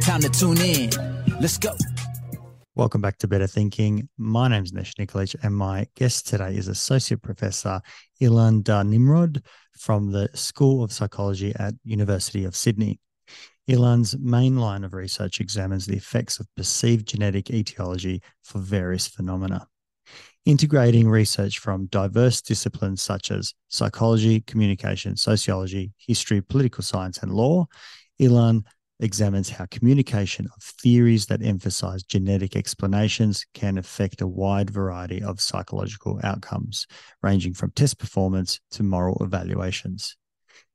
Time to tune in. Let's go. Welcome back to Better Thinking. My name is Nesh Nikolic, and my guest today is Associate Professor Ilan Dar Nimrod from the School of Psychology at University of Sydney. Ilan's main line of research examines the effects of perceived genetic etiology for various phenomena integrating research from diverse disciplines such as psychology, communication, sociology, history, political science, and law. Ilan examines how communication of theories that emphasize genetic explanations can affect a wide variety of psychological outcomes, ranging from test performance to moral evaluations.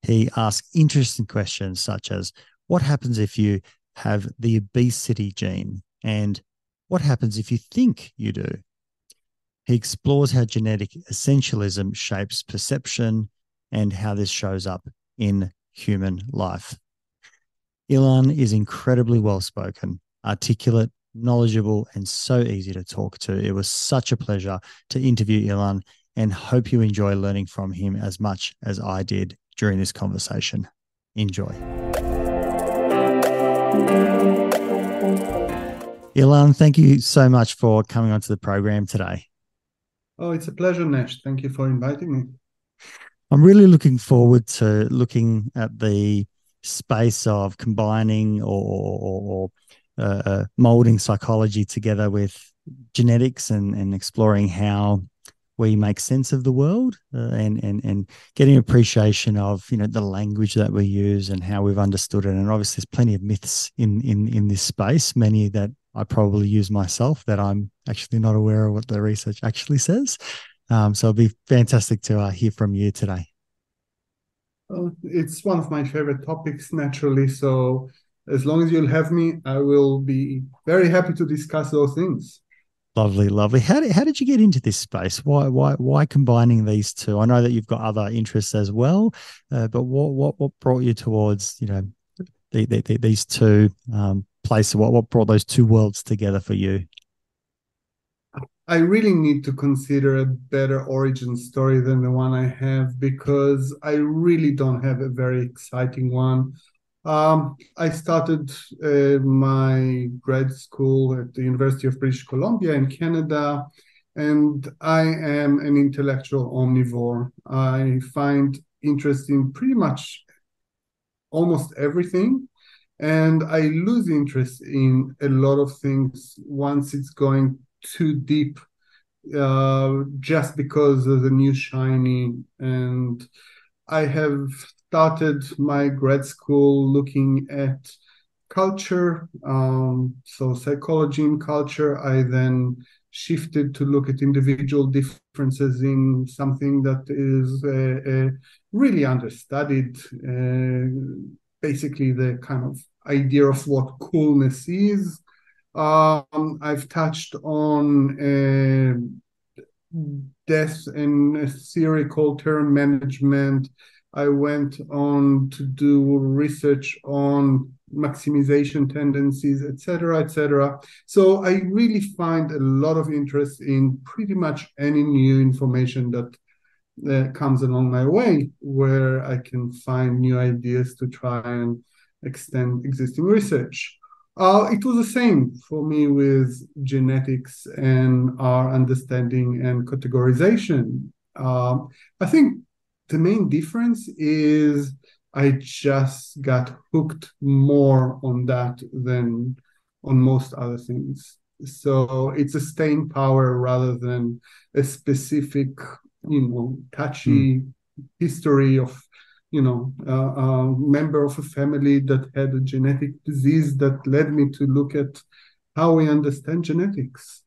He asks interesting questions such as what happens if you have the obesity gene and what happens if you think you do? He explores how genetic essentialism shapes perception and how this shows up in human life. Ilan is incredibly well spoken, articulate, knowledgeable, and so easy to talk to. It was such a pleasure to interview Ilan and hope you enjoy learning from him as much as I did during this conversation. Enjoy. Ilan, thank you so much for coming onto the program today. Oh, it's a pleasure, Nesh. Thank you for inviting me. I'm really looking forward to looking at the space of combining or, or, or uh, uh, molding psychology together with genetics and, and exploring how we make sense of the world uh, and, and, and getting appreciation of you know the language that we use and how we've understood it and obviously there's plenty of myths in in in this space many that I probably use myself that I'm actually not aware of what the research actually says. Um, so it'd be fantastic to uh, hear from you today. Well, it's one of my favorite topics, naturally. So as long as you'll have me, I will be very happy to discuss those things. Lovely, lovely. How did, how did you get into this space? Why why why combining these two? I know that you've got other interests as well, uh, but what what what brought you towards you know the, the, the, these two um, place? What what brought those two worlds together for you? I really need to consider a better origin story than the one I have because I really don't have a very exciting one. Um, I started uh, my grad school at the University of British Columbia in Canada, and I am an intellectual omnivore. I find interest in pretty much almost everything and i lose interest in a lot of things once it's going too deep uh, just because of the new shiny and i have started my grad school looking at culture um, so psychology and culture i then shifted to look at individual differences in something that is uh, uh, really understudied uh, basically the kind of idea of what coolness is. Um, I've touched on uh, death and a theory called terror management. I went on to do research on maximization tendencies, etc., etc. So I really find a lot of interest in pretty much any new information that that comes along my way where I can find new ideas to try and extend existing research. Uh, it was the same for me with genetics and our understanding and categorization. Um, I think the main difference is I just got hooked more on that than on most other things. So it's a staying power rather than a specific you know touchy mm. history of you know, a member of a family that had a genetic disease that led me to look at how we understand genetics.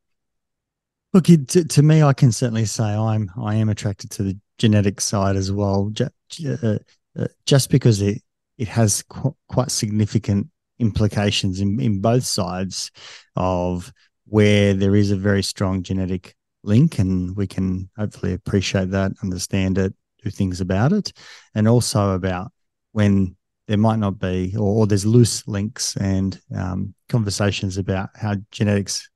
Look, to, to me, I can certainly say I'm I am attracted to the genetic side as well, uh, uh, just because it it has qu- quite significant implications in, in both sides of where there is a very strong genetic link, and we can hopefully appreciate that, understand it, do things about it, and also about when there might not be, or, or there's loose links and um, conversations about how genetics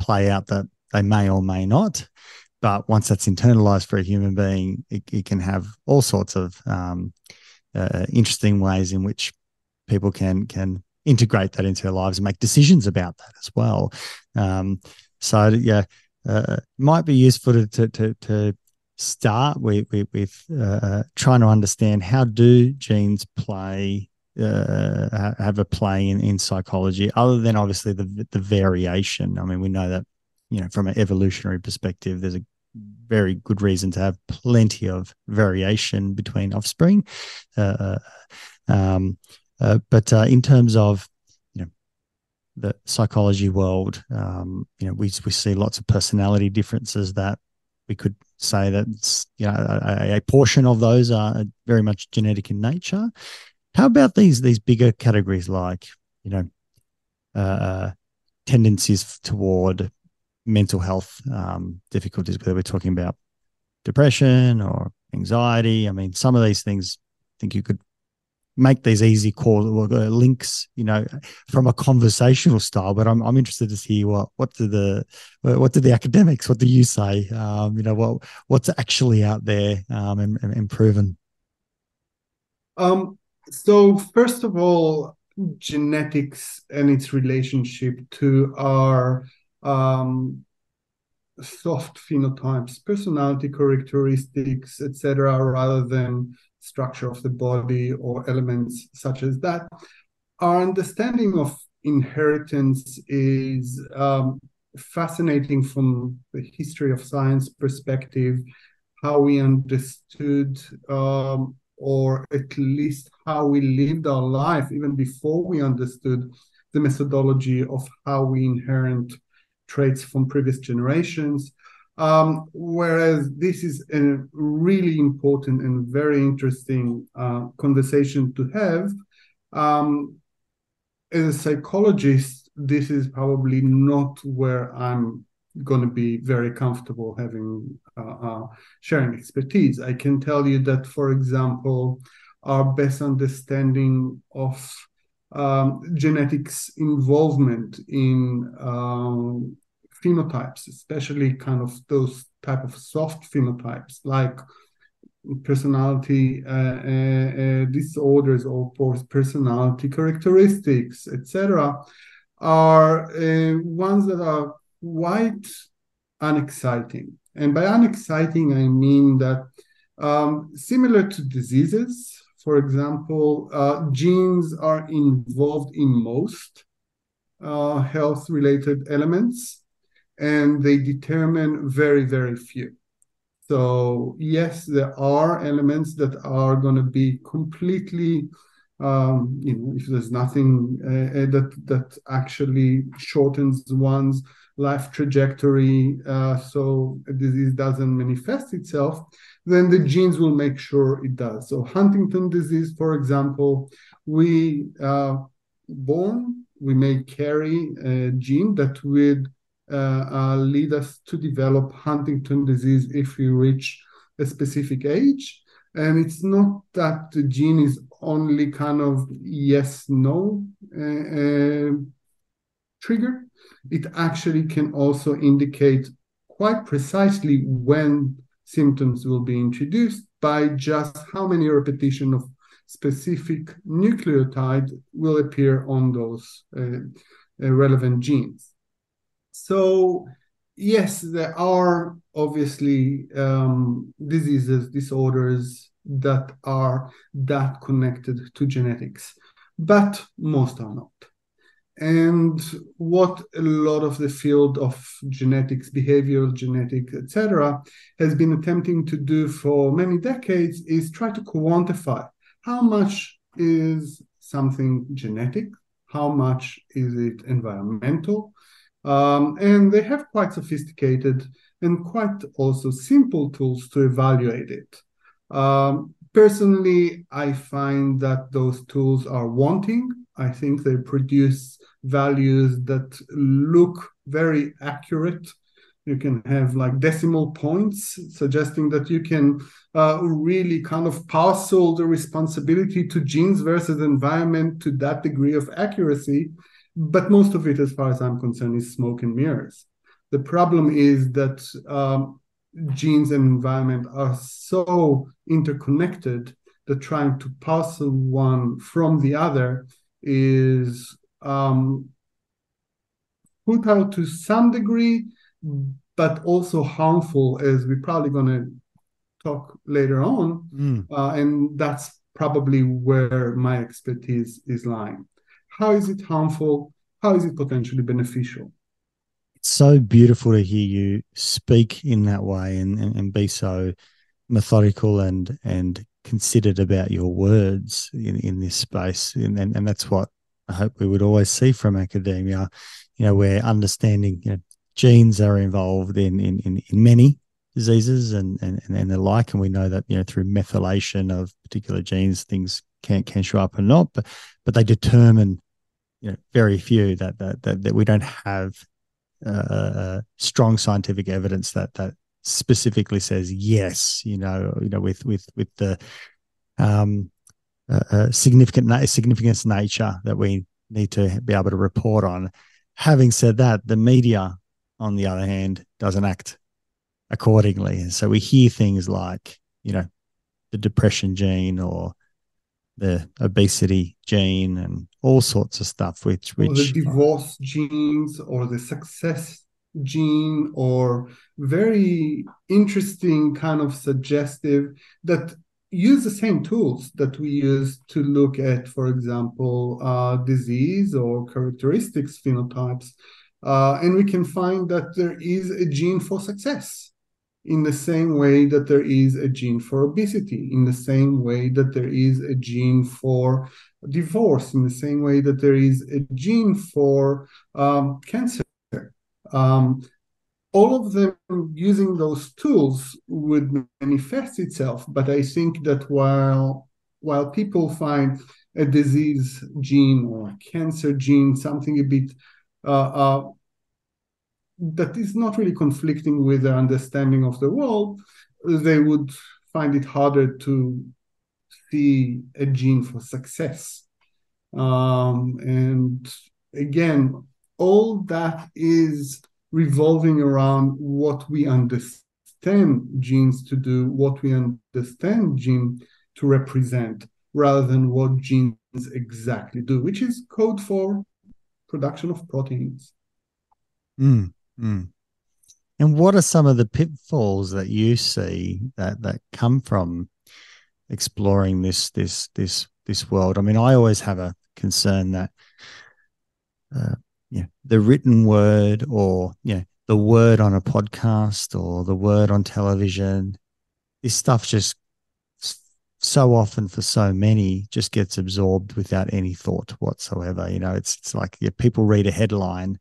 play out that they may or may not. But once that's internalized for a human being, it, it can have all sorts of um, uh, interesting ways in which people can can integrate that into their lives and make decisions about that as well. Um, so yeah, uh, might be useful to to, to, to start with with, with uh, trying to understand how do genes play uh, have a play in, in psychology other than obviously the the variation. I mean, we know that you know from an evolutionary perspective, there's a very good reason to have plenty of variation between offspring. Uh, uh um, uh, but uh, in terms of you know the psychology world, um, you know we we see lots of personality differences that we could say that you know a, a, portion of those are very much genetic in nature. How about these these bigger categories like you know uh, tendencies toward mental health um, difficulties, whether we're talking about depression or anxiety. I mean, some of these things, I think you could make these easy calls or links, you know, from a conversational style. But I'm I'm interested to see what what do the what do the academics, what do you say? Um, you know, what what's actually out there um, and, and proven. Um. So first of all, genetics and its relationship to our um, soft phenotypes, personality characteristics, etc., rather than structure of the body or elements such as that. Our understanding of inheritance is um, fascinating from the history of science perspective, how we understood um, or at least how we lived our life even before we understood the methodology of how we inherit traits from previous generations. Um, whereas this is a really important and very interesting uh, conversation to have. Um, as a psychologist, this is probably not where I'm going to be very comfortable having uh, uh, sharing expertise. I can tell you that, for example, our best understanding of um, genetics involvement in um, phenotypes, especially kind of those type of soft phenotypes like personality uh, uh, uh disorders or personality characteristics, etc., are uh, ones that are quite unexciting. And by unexciting, I mean that um, similar to diseases, for example, uh, genes are involved in most uh, health related elements and they determine very, very few. So, yes, there are elements that are going to be completely, um, you know, if there's nothing uh, uh, that that actually shortens one's life trajectory, uh, so a disease doesn't manifest itself, then the genes will make sure it does. So, Huntington disease, for example, we uh, born we may carry a gene that would lead us to develop Huntington disease if we reach a specific age. And it's not that the gene is only kind of yes no uh, trigger. It actually can also indicate quite precisely when symptoms will be introduced by just how many repetition of specific nucleotide will appear on those uh, relevant genes. So, yes, there are obviously um, diseases, disorders that are that connected to genetics, but most are not. And what a lot of the field of genetics, behavioral genetics, etc., has been attempting to do for many decades is try to quantify how much is something genetic, how much is it environmental, um, and they have quite sophisticated and quite also simple tools to evaluate it. Um, personally, I find that those tools are wanting. I think they produce values that look very accurate. You can have like decimal points suggesting that you can uh, really kind of parcel the responsibility to genes versus environment to that degree of accuracy. But most of it, as far as I'm concerned, is smoke and mirrors. The problem is that um, genes and environment are so interconnected that trying to parcel one from the other is um, put out to some degree, but also harmful, as we're probably going to talk later on. Mm. Uh, and that's probably where my expertise is lying. How is it harmful? How is it potentially beneficial? It's so beautiful to hear you speak in that way and, and, and be so methodical and and considered about your words in, in this space. And, and, and that's what I hope we would always see from academia, you know, where understanding, you know, genes are involved in, in, in, in many diseases and, and, and the like. And we know that, you know, through methylation of particular genes, things can, can show up or not, but, but they determine, you know, very few that, that, that, that we don't have uh, uh strong scientific evidence that, that specifically says yes, you know, you know, with with with the um, uh, uh, significant significance nature that we need to be able to report on. Having said that, the media, on the other hand, doesn't act accordingly, and so we hear things like, you know, the depression gene or the obesity gene and all sorts of stuff which which or the divorce genes or the success gene or very interesting kind of suggestive that use the same tools that we use to look at for example uh, disease or characteristics phenotypes uh, and we can find that there is a gene for success in the same way that there is a gene for obesity in the same way that there is a gene for divorce in the same way that there is a gene for um, cancer um, all of them using those tools would manifest itself. But I think that while while people find a disease gene or a cancer gene something a bit uh, uh, that is not really conflicting with their understanding of the world, they would find it harder to see a gene for success. Um, and again, all that is revolving around what we understand genes to do, what we understand gene to represent, rather than what genes exactly do, which is code for production of proteins. Mm, mm. And what are some of the pitfalls that you see that that come from exploring this this this this world? I mean, I always have a concern that uh, yeah, the written word or yeah, the word on a podcast or the word on television, this stuff just so often for so many just gets absorbed without any thought whatsoever. You know, it's it's like yeah, people read a headline,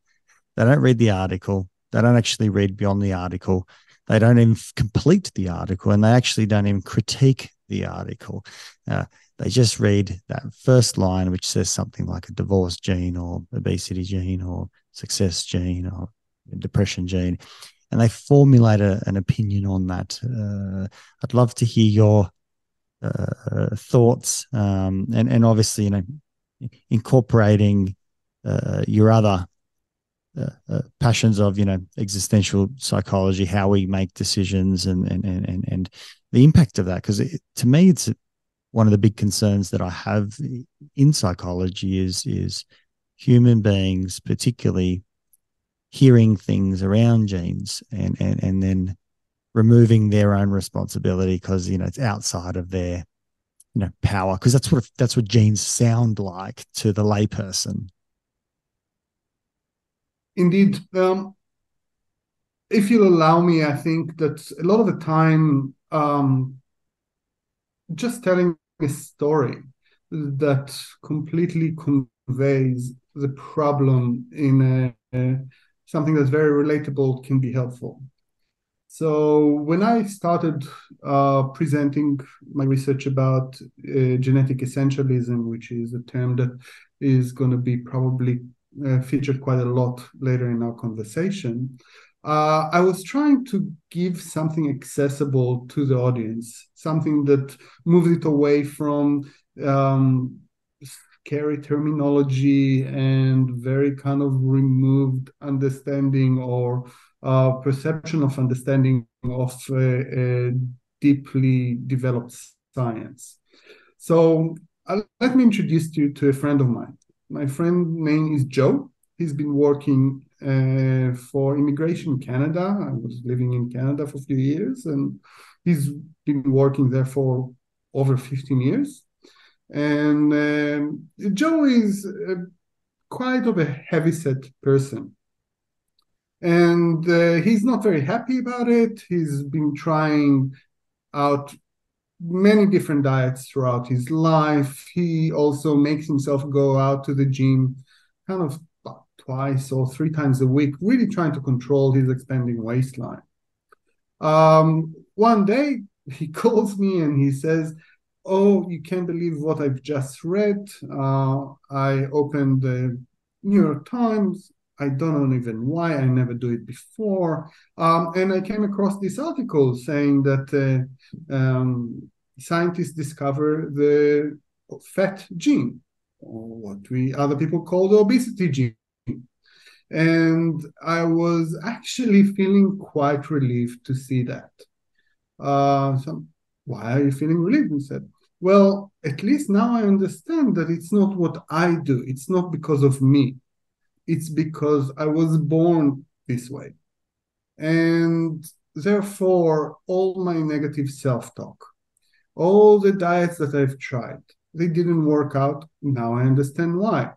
they don't read the article, they don't actually read beyond the article, they don't even complete the article, and they actually don't even critique the article. Uh, they just read that first line, which says something like a divorce gene or obesity gene or success gene or depression gene, and they formulate a, an opinion on that. Uh, I'd love to hear your uh, thoughts, um, and and obviously, you know, incorporating uh, your other uh, uh, passions of you know existential psychology, how we make decisions, and and and and and the impact of that. Because to me, it's one of the big concerns that I have in psychology is is human beings, particularly hearing things around genes and and and then removing their own responsibility because you know it's outside of their you know power because that's what that's what genes sound like to the layperson. Indeed. Um, if you'll allow me, I think that a lot of the time um, just telling a story that completely conveys the problem in a, a, something that's very relatable can be helpful. So when I started uh, presenting my research about uh, genetic essentialism, which is a term that is going to be probably uh, featured quite a lot later in our conversation, uh, I was trying to give something accessible to the audience, something that moves it away from um, scary terminology and very kind of removed understanding or uh, perception of understanding of a, deeply developed science. So uh, let me introduce you to a friend of mine. My friend name is Joe. He's been working uh, for Immigration Canada. I was living in Canada for a few years, and he's been working there for over 15 years. And um, Joe is quite of a heavy-set person and uh, he's not very happy about it. He's been trying out many different diets throughout his life. He also makes himself go out to the gym kind of twice or three times a week, really trying to control his expanding waistline. Um, one day he calls me and he says, Oh, you can't believe what I've just read. Uh, I opened the New York Times I don't know even why I never do it before. Um, and I came across this article saying that uh, um, scientists discover the fat gene, or what we other people call the obesity gene. And I was actually feeling quite relieved to see that. Uh, so why are you feeling relieved? He said, well, at least now I understand that it's not what I do. It's not because of me it's because I was born this way. And therefore, all my negative self talk, all the diets that I've tried, they didn't work out. Now I understand why.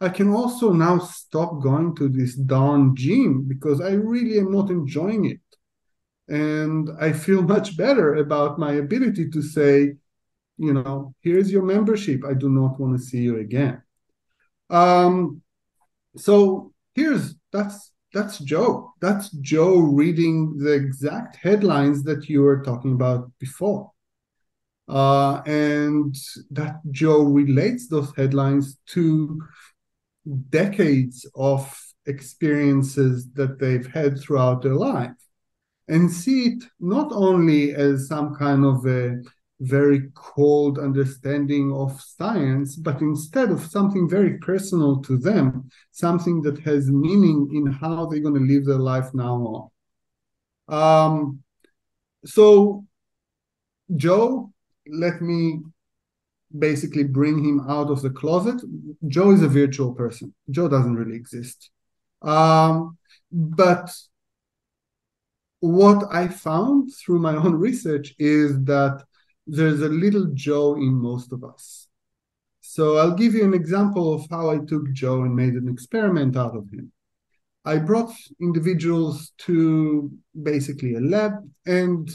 I can also now stop going to this darn gym because I really am not enjoying it. And I feel much better about my ability to say, you know, here's your membership. I do not want to see you again. Um, so here's that's that's Joe. That's Joe reading the exact headlines that you were talking about before. Uh, and that Joe relates those headlines to decades of experiences that they've had throughout their life and see it not only as some kind of a very cold understanding of science, but instead of something very personal to them, something that has meaning in how they're going to live their life now on. Um, so, Joe, let me basically bring him out of the closet. Joe is a virtual person. Joe doesn't really exist. Um, but what I found through my own research is that there's a little Joe in most of us. So I'll give you an example of how I took Joe and made an experiment out of him. I brought individuals to basically a lab, and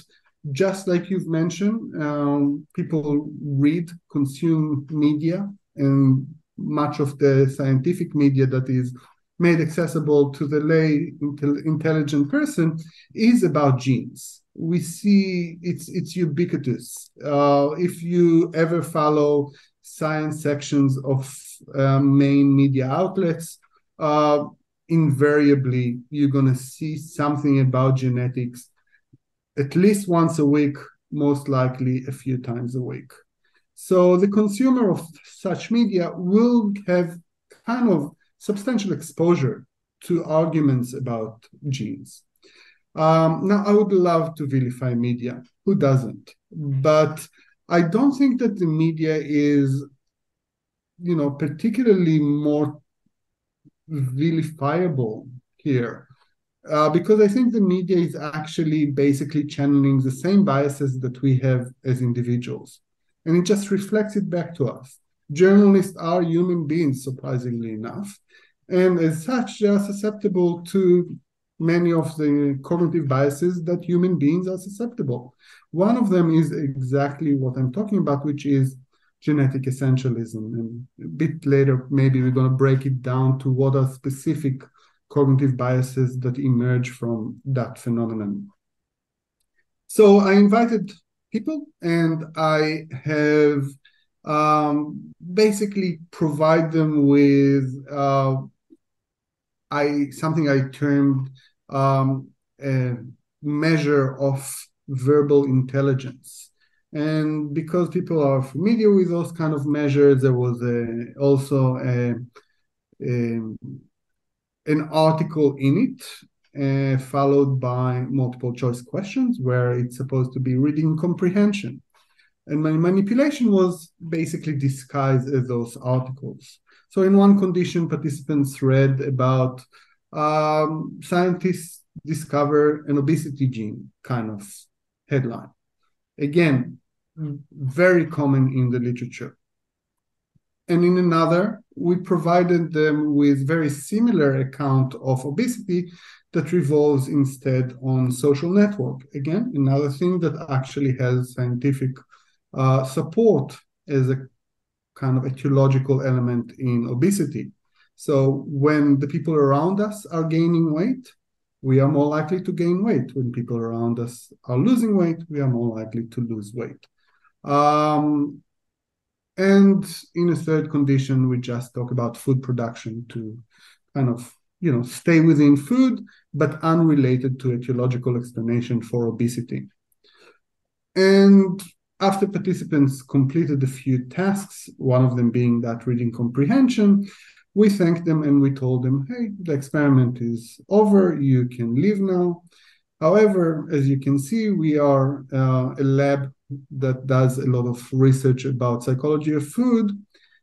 just like you've mentioned, um, people read, consume media, and much of the scientific media that is made accessible to the lay intelligent person is about genes we see it's it's ubiquitous. Uh, if you ever follow science sections of uh, main media outlets, uh, invariably you're gonna see something about genetics at least once a week, most likely a few times a week. So the consumer of such media will have kind of substantial exposure to arguments about genes. Um, now, I would love to vilify media. Who doesn't? But I don't think that the media is, you know, particularly more vilifiable here. Uh, because I think the media is actually basically channeling the same biases that we have as individuals. And it just reflects it back to us. Journalists are human beings, surprisingly enough. And as such, they are susceptible to many of the cognitive biases that human beings are susceptible. One of them is exactly what I'm talking about, which is genetic essentialism. And a bit later, maybe we're going to break it down to what are specific cognitive biases that emerge from that phenomenon. So I invited people and I have um, basically provide them with uh, I something I termed um, a measure of verbal intelligence. And because people are familiar with those kind of measures, there was a, also a, a, an article in it, uh, followed by multiple choice questions, where it's supposed to be reading comprehension. And my manipulation was basically disguised as those articles. So in one condition, participants read about um, scientists discover an obesity gene kind of headline. Again, very common in the literature. And in another, we provided them with very similar account of obesity that revolves instead on social network. Again, another thing that actually has scientific uh, support as a kind of etiological element in obesity. So when the people around us are gaining weight, we are more likely to gain weight. When people around us are losing weight, we are more likely to lose weight. Um, and in a third condition, we just talk about food production to kind of you know stay within food, but unrelated to etiological explanation for obesity. And after participants completed a few tasks, one of them being that reading comprehension, we thanked them and we told them, hey, the experiment is over, you can leave now. However, as you can see, we are uh, a lab that does a lot of research about psychology of food,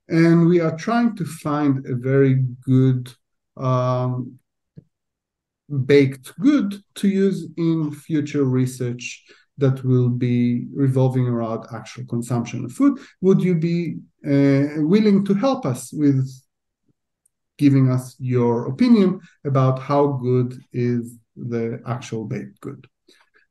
and we are trying to find a very good um, baked good to use in future research that will be revolving around actual consumption of food. Would you be uh, willing to help us with giving us your opinion about how good is the actual baked good?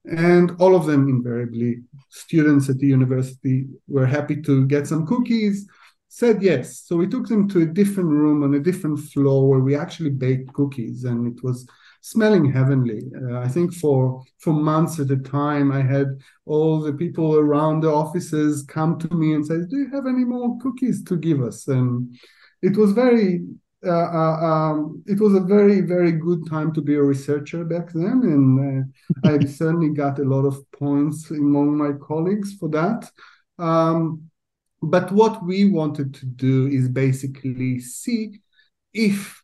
And all of them invariably, students at the university were happy to get some cookies, said yes. So we took them to a different room on a different floor where we actually baked cookies, and it was smelling heavenly. Uh, I think for for months at a time, I had all the people around the offices come to me and say, "Do you have any more cookies to give us?" And it was very. Uh, uh, um, it was a very, very good time to be a researcher back then, and uh, I certainly got a lot of points among my colleagues for that. Um, but what we wanted to do is basically see if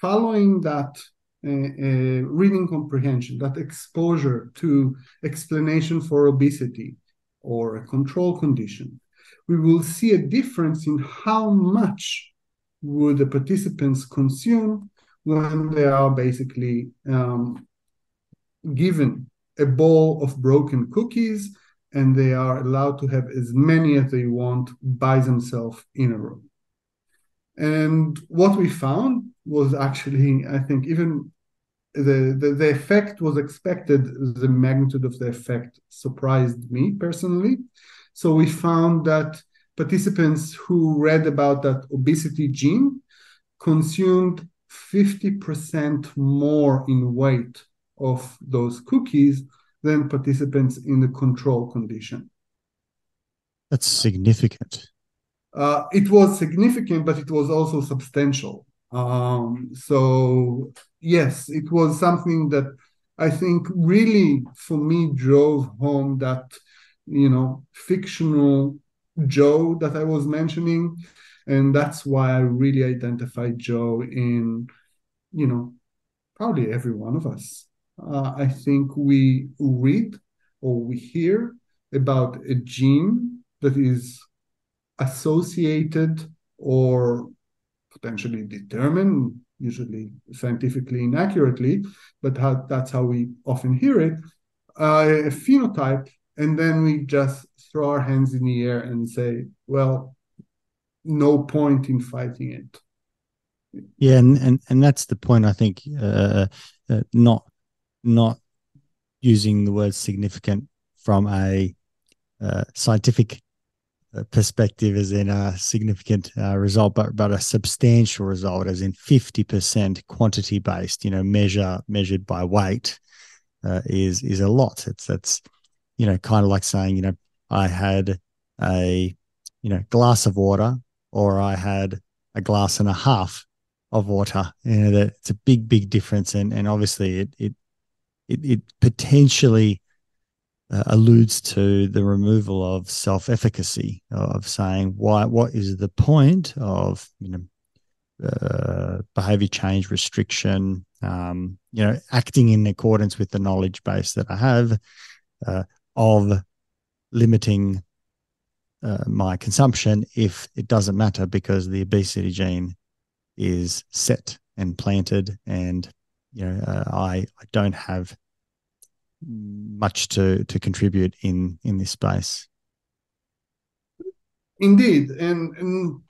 following that reading comprehension, that exposure to explanation for obesity or a control condition, we will see a difference in how much would the participants consume when they are basically um, given a bowl of broken cookies and they are allowed to have as many as they want by themselves in a room. And what we found was actually, I think, even the, the, the effect was expected. The magnitude of the effect surprised me personally. So we found that participants who read about that obesity gene consumed 50% more in weight of those cookies than participants in the control condition. That's significant. Uh, it was significant, but it was also substantial. Um, so yes, it was something that I think really for me drove home that you know fictional Joe that I was mentioning, and that's why I really identified Joe in you know probably every one of us. Uh, I think we read or we hear about a gene that is associated or potentially determined, usually scientifically inaccurately, but how, that's how we often hear it, uh, a phenotype, and then we just throw our hands in the air and say, well, no point in fighting it. Yeah, and and, and that's the point I think uh, uh, not not using the word significant from a uh, scientific perspective as in a significant uh, result, but but a substantial result, as in fifty percent quantity based. You know, measure measured by weight uh, is is a lot. It's that's you know kind of like saying you know I had a you know glass of water or I had a glass and a half of water. You know, that it's a big, big difference, and and obviously it it it, it potentially uh, alludes to the removal of self-efficacy of saying why what is the point of you know uh, behavior change restriction um, you know acting in accordance with the knowledge base that i have uh, of limiting uh, my consumption if it doesn't matter because the obesity gene is set and planted and you know uh, i i don't have much to to contribute in in this space. Indeed. And, and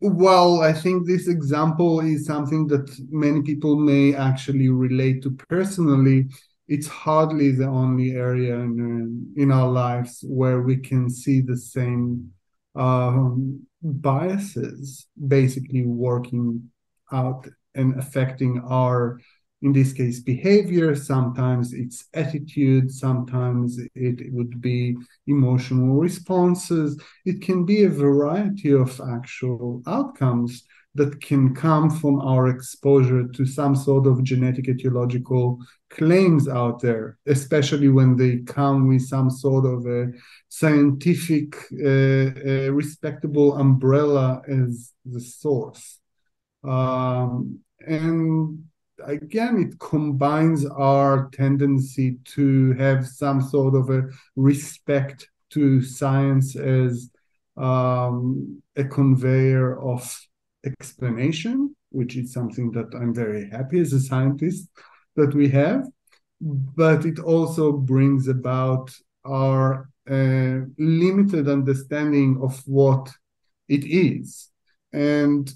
while i think this example is something that many people may actually relate to personally it's hardly the only area in, in our lives where we can see the same um, biases basically working out and affecting our in this case behavior. Sometimes it's attitude. Sometimes it would be emotional responses. It can be a variety of actual outcomes that can come from our exposure to some sort of genetic etiological claims out there, especially when they come with some sort of a scientific, uh, uh, respectable umbrella as the source. Um, and again, it combines our tendency to have some sort of a respect to science as um, a conveyor of explanation, which is something that I'm very happy as a scientist that we have. But it also brings about our uh, limited understanding of what it is. And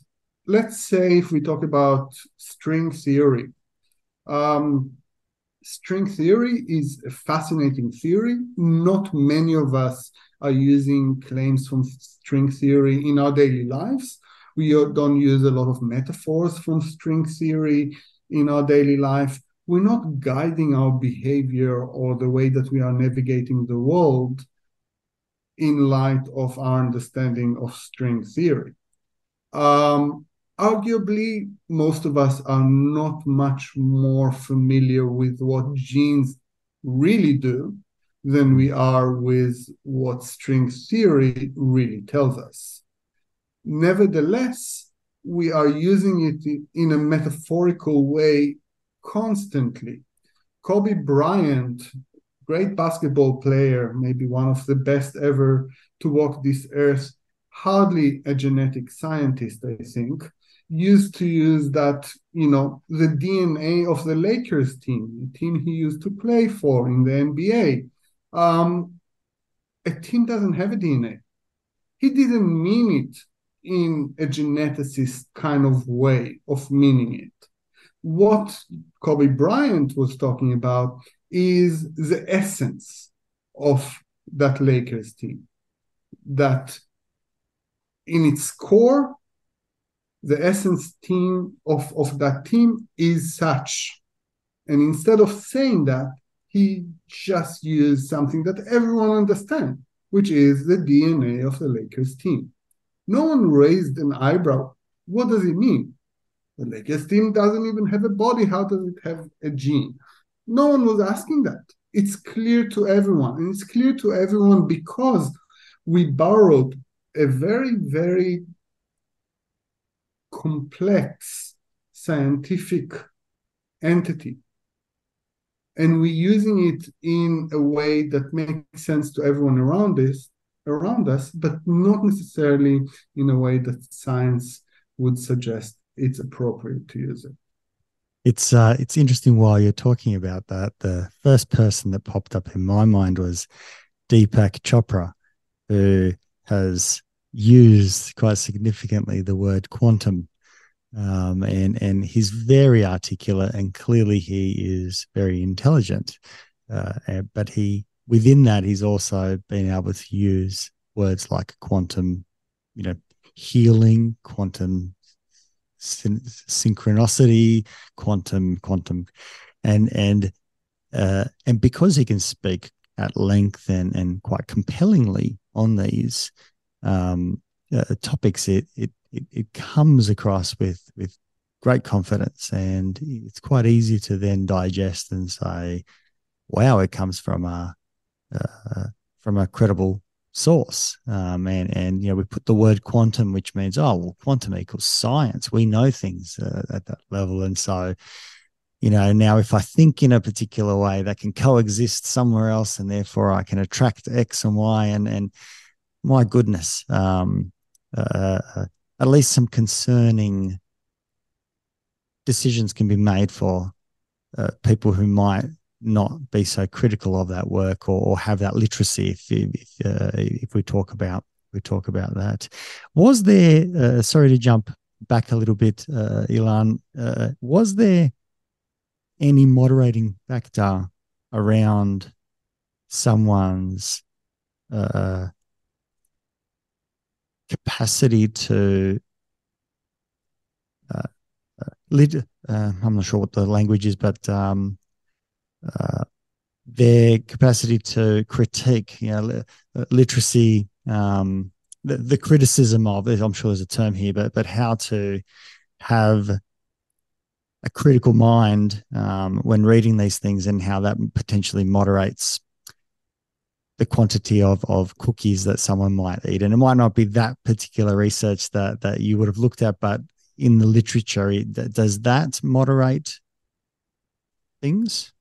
let's say if we talk about string theory, um, string theory is a fascinating theory. Not many of us are using claims from string theory in our daily lives. We don't use a lot of metaphors from string theory in our daily life. We're not guiding our behavior or the way that we are navigating the world in light of our understanding of string theory. Um, arguably, most of us are not much more familiar with what genes really do than we are with what string theory really tells us. Nevertheless, we are using it in a metaphorical way constantly. Kobe Bryant, great basketball player, maybe one of the best ever to walk this earth, hardly a genetic scientist, I think, used to use that, you know, the DNA of the Lakers team, the team he used to play for in the NBA. Um, a team doesn't have a DNA. He didn't mean it in a geneticist kind of way of meaning it. What Kobe Bryant was talking about is the essence of that Lakers team. That in its core, the essence team of, of that team is such. And instead of saying that, he just used something that everyone understands, which is the DNA of the Lakers team. No one raised an eyebrow. What does it mean? The Lakers team doesn't even have a body. How does it have a gene? No one was asking that. It's clear to everyone. And it's clear to everyone because we borrowed a very, very complex scientific entity and we're using it in a way that makes sense to everyone around us around us, but not necessarily in a way that science would suggest it's appropriate to use it. It's uh, it's interesting while you're talking about that. The first person that popped up in my mind was Deepak Chopra, who has used quite significantly the word quantum um, and and he's very articulate, and clearly he is very intelligent. Uh, but he within that, he's also been able to use words like quantum, you know, healing, quantum syn- synchronicity, quantum, quantum, and and uh, and because he can speak at length and and quite compellingly on these um, uh, topics, it, it it it comes across with with great confidence, and it's quite easy to then digest and say, "Wow, it comes from a uh, from a credible source. Um, and and you know we put the word quantum, which means oh well, quantum equals science. We know things uh, at that level, and so you know now if I think in a particular way, that can coexist somewhere else, and therefore I can attract X and Y. And and my goodness, um, uh, uh at least some concerning decisions can be made for uh, people who might not be so critical of that work or, or have that literacy if if, uh, if we talk about we talk about that. Was there uh, sorry to jump back a little bit uh, Ilan was there any moderating factor around someone's uh, capacity to uh, lead, I'm not sure what the language is, but um, uh, their capacity to critique, you know, uh, literacy, um, the, the, criticism of. I'm sure there's a term here, but but how to have a critical mind um, when reading these things and how that potentially moderates the quantity of of cookies that someone might eat. And it might not be that particular research that that you would have looked at, but in the literature, does that moderate things?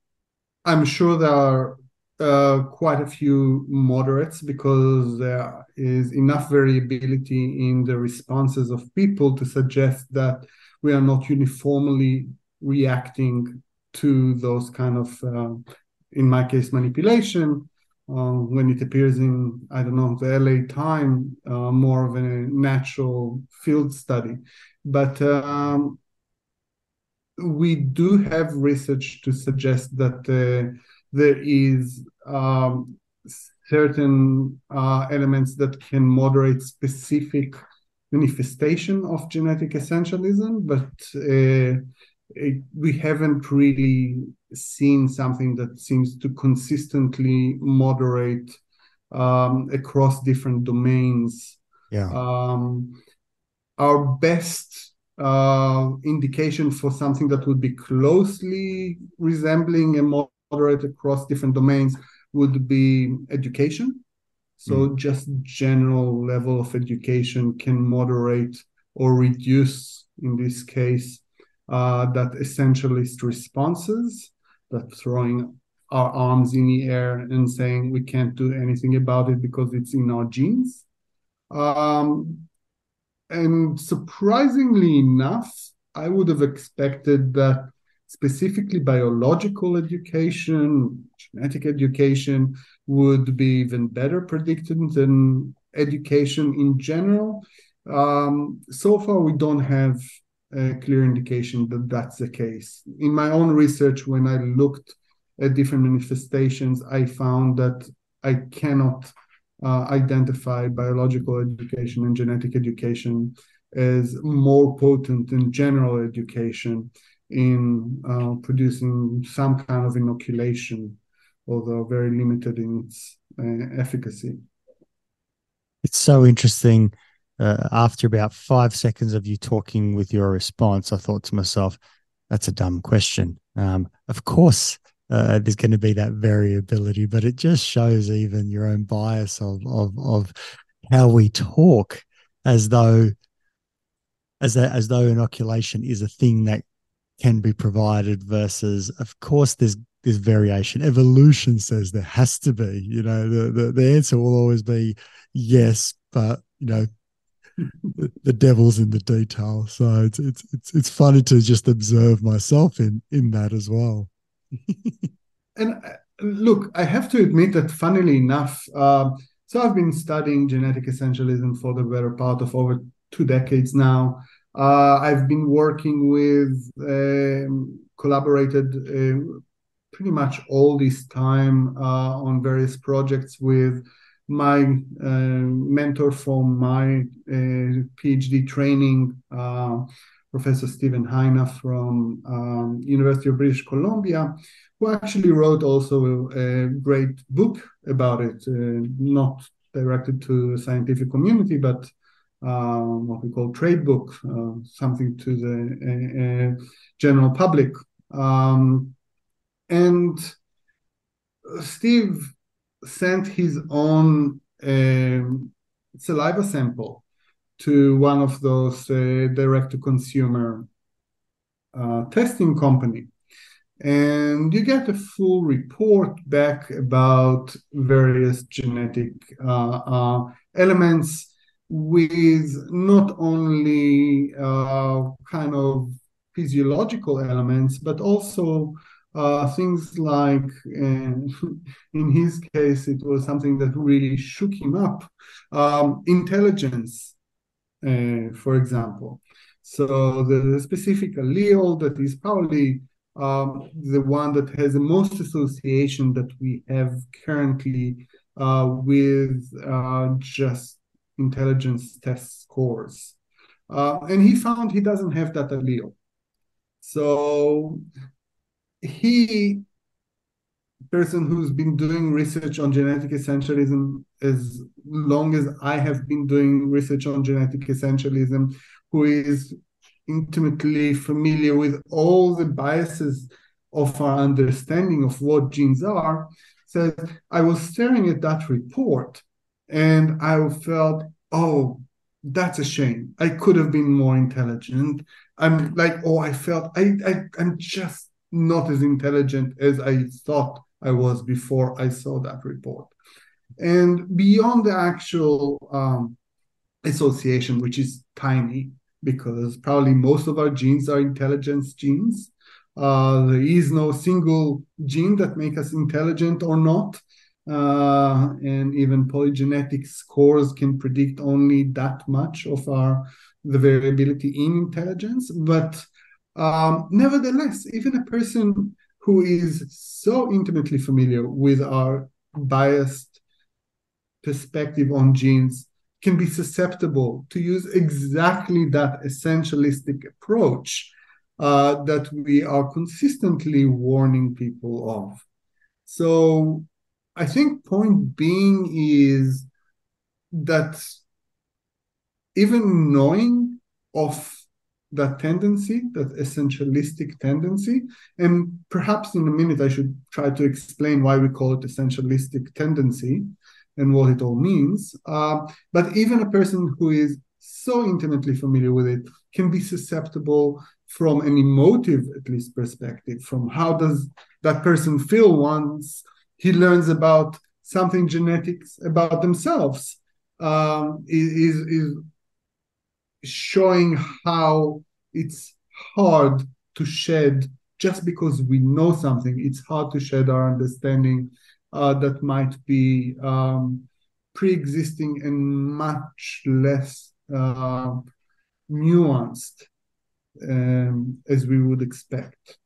I'm sure there are uh, quite a few moderates because there is enough variability in the responses of people to suggest that we are not uniformly reacting to those kind of, uh, in my case, manipulation. Uh, when it appears in, I don't know, the LA Time, uh, more of a natural field study. But um, we do have research to suggest that uh, there is um, certain uh, elements that can moderate specific manifestation of genetic essentialism, but uh, it, we haven't really seen something that seems to consistently moderate um, across different domains. Yeah. Um, our best uh, indication for something that would be closely resembling a moderate across different domains would be education. So mm. just general level of education can moderate or reduce, in this case, that essentialist responses, that throwing our arms in the air and saying we can't do anything about it because it's in our genes. Um, and surprisingly enough, I would have expected that specifically biological education, genetic education would be even better predicted than education in general. Um, so far, we don't have a clear indication that that's the case. In my own research, when I looked at different manifestations, I found that I cannot uh, identify biological education and genetic education as more potent than general education in uh, producing some kind of inoculation, although very limited in its uh, efficacy. It's so interesting. Uh, after about five seconds of you talking with your response, I thought to myself, that's a dumb question. Um, of course, uh, there's going to be that variability, but it just shows even your own bias of of of how we talk as though as a, as though inoculation is a thing that can be provided versus of course there's there's variation evolution says there has to be you know the the, the answer will always be yes but you know the, devil's in the detail so it's it's it's it's funny to just observe myself in in that as well and uh, look, I have to admit that, funnily enough, uh, so I've been studying genetic essentialism for the better part of over two decades now. Uh, I've been working with, um, collaborated uh, pretty much all this time uh, on various projects with my uh, mentor from my uh, PhD training, uh, Professor Steven Heine from um, University of British Columbia, who actually wrote also a, a great book about it, uh, not directed to the scientific community, but what we call trade book, uh, something to the general public. Um, and Steve sent his own um, saliva sample to one of those uh, direct to consumer uh, testing company. And you get a full report back about various genetic uh, uh, elements with not only uh, kind of physiological elements but also uh, things like, in his case, it was something that really shook him up. Um, intelligence, uh, for example. So the specific allele that is probably um, the one that has the most association that we have currently uh, with uh, just intelligence test scores. Uh, and he found he doesn't have that allele. So he person who's been doing research on genetic essentialism as long as I have been doing research on genetic essentialism, who is intimately familiar with all the biases of our understanding of what genes are, says, I was staring at that report and I felt, oh, that's a shame. I could have been more intelligent. I'm like, oh, I felt I, I I'm just not as intelligent as I thought I was before I saw that report. And beyond the actual um, association, which is tiny, because probably most of our genes are intelligence genes. Uh, there is no single gene that make us intelligent or not. Uh, and even polygenetic scores can predict only that much of our the variability in intelligence. But um, nevertheless, even a person who is so intimately familiar with our biased perspective on genes can be susceptible to use exactly that essentialistic approach uh, that we are consistently warning people of. So I think point being is that even knowing of that tendency, that essentialistic tendency. And perhaps in a minute, I should try to explain why we call it essentialistic tendency and what it all means. Uh, but even a person who is so intimately familiar with it can be susceptible from an emotive, at least, perspective, from how does that person feel once he learns about something genetics about themselves um, is, is showing how it's hard to shed just because we know something. It's hard to shed our understanding uh, that might be um, pre-existing and much less uh, nuanced um, as we would expect.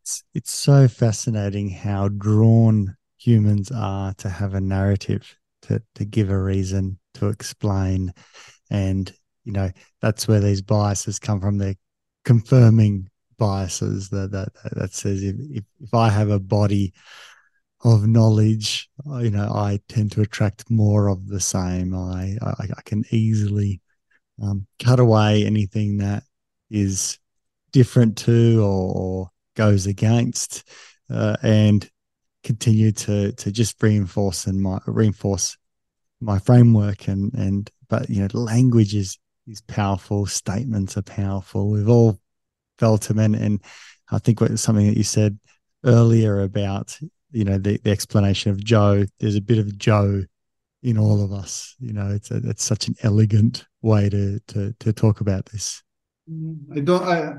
It's it's so fascinating how drawn humans are to have a narrative to to give a reason to explain and you know that's where these biases come from. They're confirming biases that that that says if, if, if i have a body of knowledge you know i tend to attract more of the same. I i, I can easily um, cut away anything that is different to or, or goes against uh, and continue to to just reinforce and my reinforce my framework and and but you know language is these powerful statements are powerful. We've all felt them, and, and I think what something that you said earlier about you know the, the explanation of Joe. There's a bit of Joe in all of us. You know, it's a, it's such an elegant way to to to talk about this. I don't. I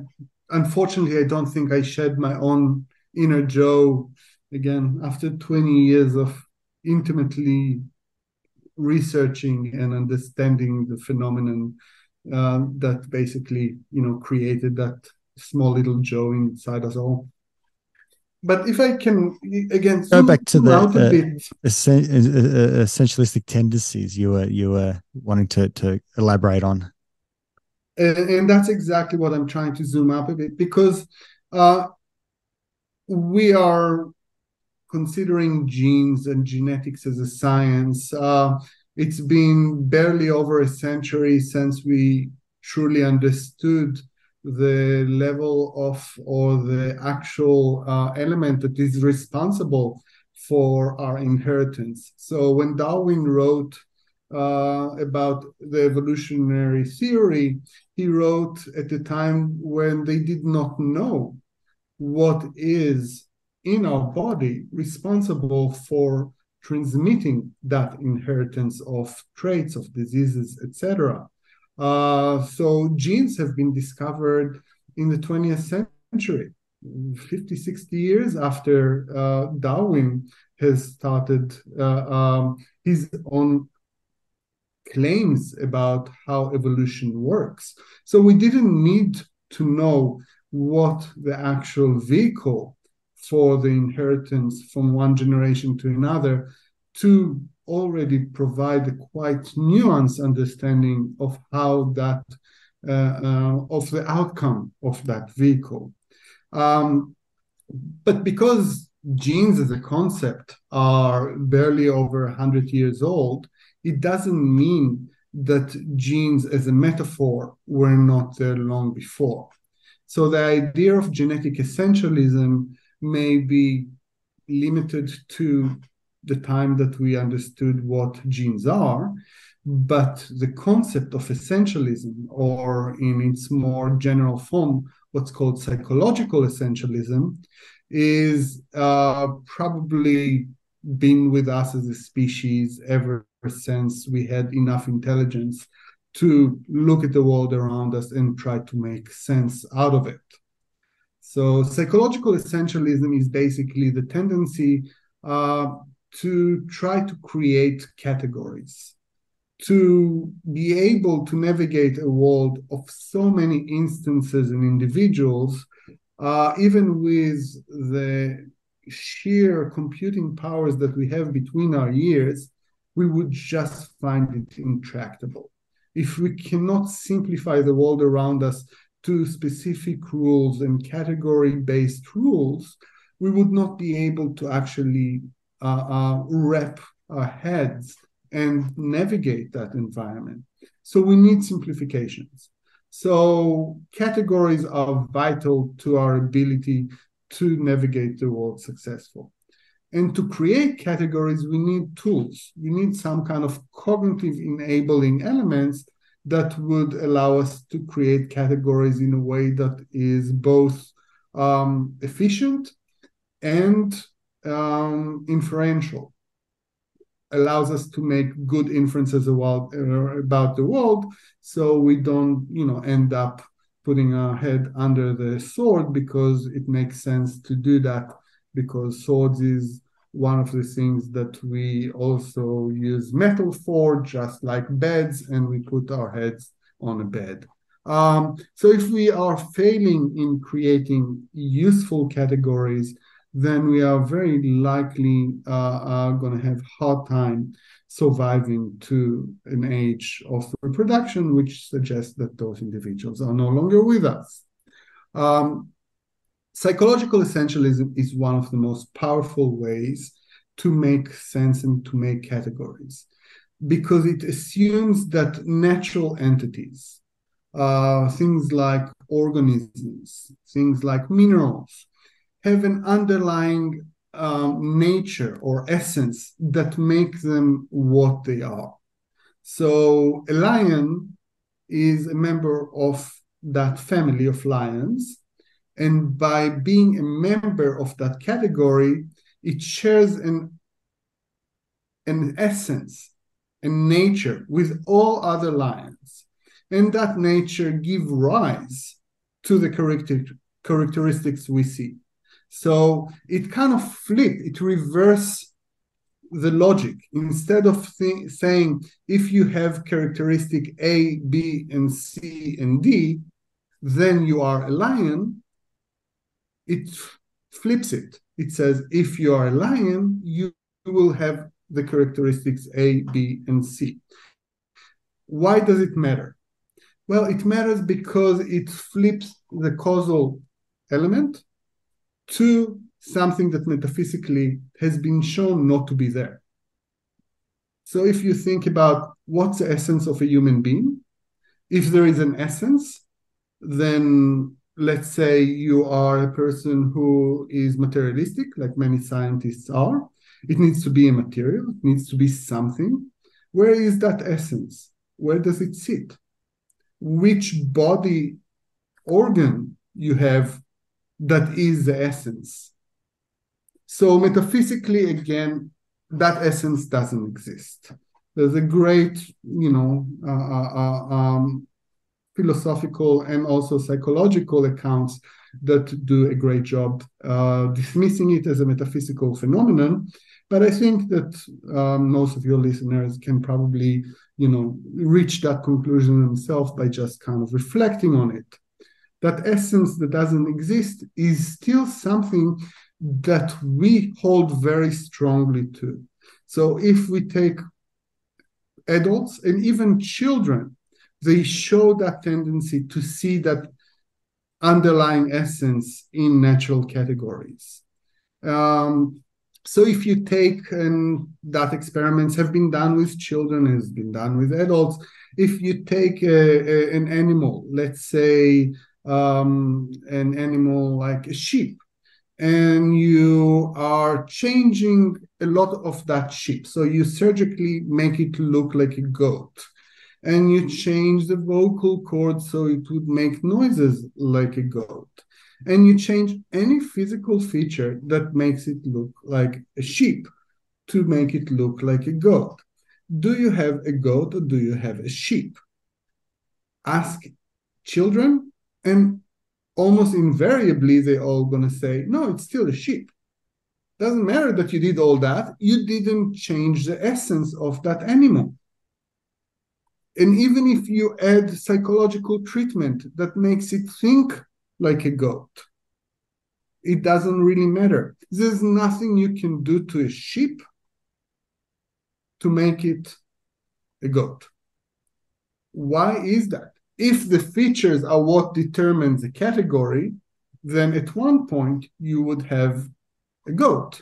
unfortunately I don't think I shed my own inner Joe again after 20 years of intimately researching and understanding the phenomenon uh, that basically you know created that small little Joe inside us all. But if I can again go back to the uh, essentialistic tendencies you were you were wanting to to elaborate on, and, and that's exactly what I'm trying to zoom up a bit because uh, we are considering genes and genetics as a science. Uh, it's been barely over a century since we truly understood the level of or the actual uh, element that is responsible for our inheritance. So when Darwin wrote uh, about the evolutionary theory, he wrote at a time when they did not know what is in our body responsible for transmitting that inheritance of traits of diseases etc uh, so genes have been discovered in the 20th century 50 60 years after uh, darwin has started uh, um, his own claims about how evolution works. So we didn't need to know what the actual vehicle for the inheritance from one generation to another to already provide a quite nuanced understanding of how that uh, uh, of the outcome of that vehicle. Um, but because genes as a concept are barely over 100 years old it doesn't mean that genes as a metaphor were not there long before. So the idea of genetic essentialism may be limited to the time that we understood what genes are, but the concept of essentialism, or in its more general form, what's called psychological essentialism, is uh, probably been with us as a species ever since we had enough intelligence to look at the world around us and try to make sense out of it. So, psychological essentialism is basically the tendency uh, to try to create categories, to be able to navigate a world of so many instances and individuals, uh, even with the sheer computing powers that we have between our ears, we would just find it intractable. If we cannot simplify the world around us to specific rules and category based rules, we would not be able to actually uh, uh, wrap our heads and navigate that environment. So we need simplifications. So categories are vital to our ability to navigate the world successful. And to create categories, we need tools. We need some kind of cognitive enabling elements that would allow us to create categories in a way that is both um, efficient and um, inferential. Allows us to make good inferences about, uh, about the world, so we don't, you know, end up putting our head under the sword because it makes sense to do that because swords is one of the things that we also use metal for, just like beds, and we put our heads on a bed. Um, so if we are failing in creating useful categories, then we are very likely uh, uh going to have hard time surviving to an age of reproduction, which suggests that those individuals are no longer with us. Um, psychological essentialism is one of the most powerful ways to make sense and to make categories because it assumes that natural entities, uh, things like organisms, things like minerals, have an underlying um, nature or essence that make them what they are. So a lion is a member of that family of lions and by being a member of that category, it shares an, an essence, a nature with all other lions. And that nature give rise to the character, characteristics we see. So it kind of flip, it reverse the logic. Instead of th- saying if you have characteristic A, B, and C and D, then you are a lion, it flips it. It says if you are a lion, you will have the characteristics A, B, and C. Why does it matter? Well, it matters because it flips the causal element to something that metaphysically has been shown not to be there. So if you think about what's the essence of a human being, if there is an essence, then let's say you are a person who is materialistic, like many scientists are. It needs to be a material, it needs to be something. Where is that essence? Where does it sit? Which body organ you have that is the essence? So, metaphysically, again, that essence doesn't exist. There's a great, you know, uh, uh, uh um, philosophical and also psychological accounts that do a great job uh, dismissing it as a metaphysical phenomenon. But I think that um, most of your listeners can probably, you know, reach that conclusion themselves by just kind of reflecting on it. That essence that doesn't exist is still something that we hold very strongly to. So if we take adults and even children, they show that tendency to see that underlying essence in natural categories. Um, so if you take and that experiments have been done with children, has been done with adults. If you take a, a, an animal, let's say um, an animal like a sheep, and you are changing a lot of that sheep. So you surgically make it look like a goat. And you change the vocal cord so it would make noises like a goat. And you change any physical feature that makes it look like a sheep to make it look like a goat. Do you have a goat or do you have a sheep? Ask children and almost invariably they're all going to say, no, it's still a sheep. Doesn't matter that you did all that, you didn't change the essence of that animal. And even if you add psychological treatment that makes it think like a goat, it doesn't really matter. There's nothing you can do to a sheep to make it a goat. Why is that? if the features are what determines the category, then at one point you would have a goat.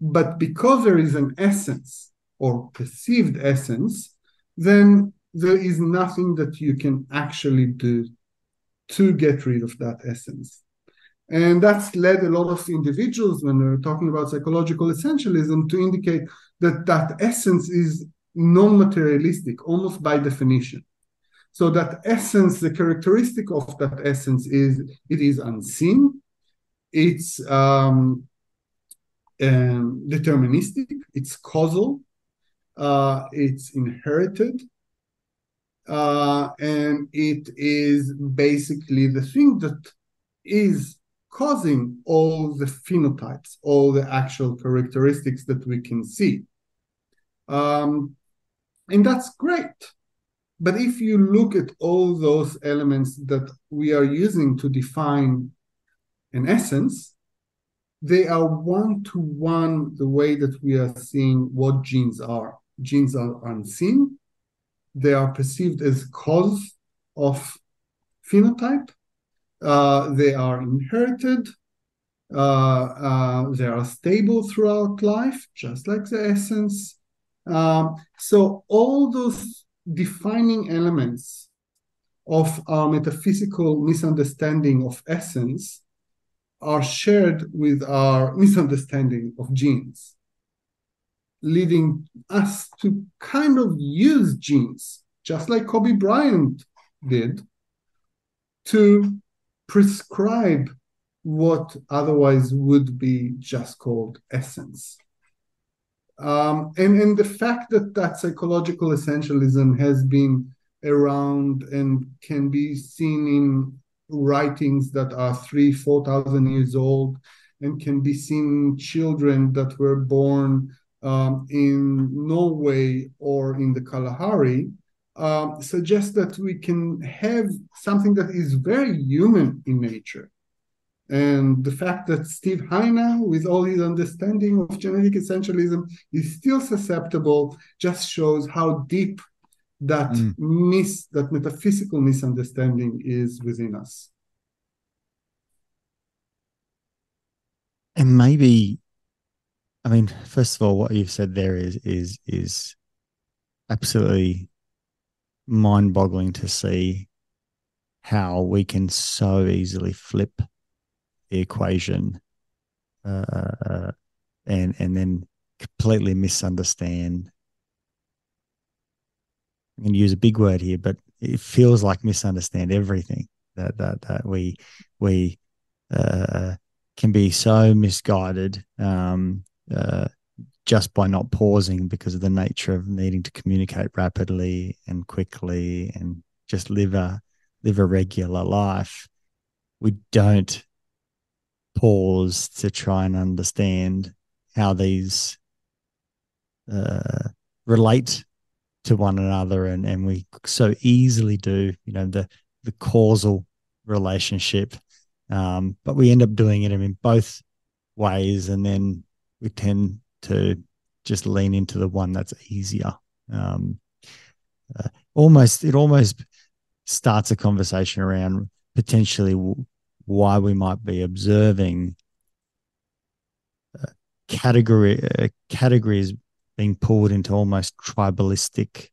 But because there is an essence or perceived essence, then there is nothing that you can actually do to get rid of that essence. And that's led a lot of individuals, when they're talking about psychological essentialism, to indicate that that essence is non materialistic, almost by definition. So that essence, the characteristic of that essence is it is unseen, it's um, um, deterministic, it's causal, uh, it's inherited, uh, and it is basically the thing that is causing all the phenotypes, all the actual characteristics that we can see. Um, and that's great. But if you look at all those elements that we are using to define an essence, they are one to one the way that we are seeing what genes are. Genes are unseen, they are perceived as cause of phenotype, uh, they are inherited, uh, uh, they are stable throughout life, just like the essence. Um, so all those defining elements of our metaphysical misunderstanding of essence are shared with our misunderstanding of genes, leading us to kind of use genes, just like Kobe Bryant did, to prescribe what otherwise would be just called essence. Um, and, and the fact that that psychological essentialism has been around and can be seen in writings that are three, 4,000 years old and can be seen in children that were born um, in Norway or in the Kalahari um, suggests that we can have something that is very human in nature. And the fact that Steve Heine, with all his understanding of genetic essentialism, is still susceptible just shows how deep that mm. mis that metaphysical misunderstanding is within us. And maybe, I mean, first of all, what you've said there is is is absolutely mind-boggling to see how we can so easily flip the equation uh, and and then completely misunderstand. I'm going to use a big word here, but it feels like misunderstand everything that that that we we uh, can be so misguided um, uh, just by not pausing because of the nature of needing to communicate rapidly and quickly and just live a live a regular life. We don't pause to try and understand how these uh, relate to one another and, and we so easily do you know the the causal relationship um, but we end up doing it in both ways and then we tend to just lean into the one that's easier. Um, uh, almost it almost starts a conversation around potentially why we might be observing uh, category uh, categories being pulled into almost tribalistic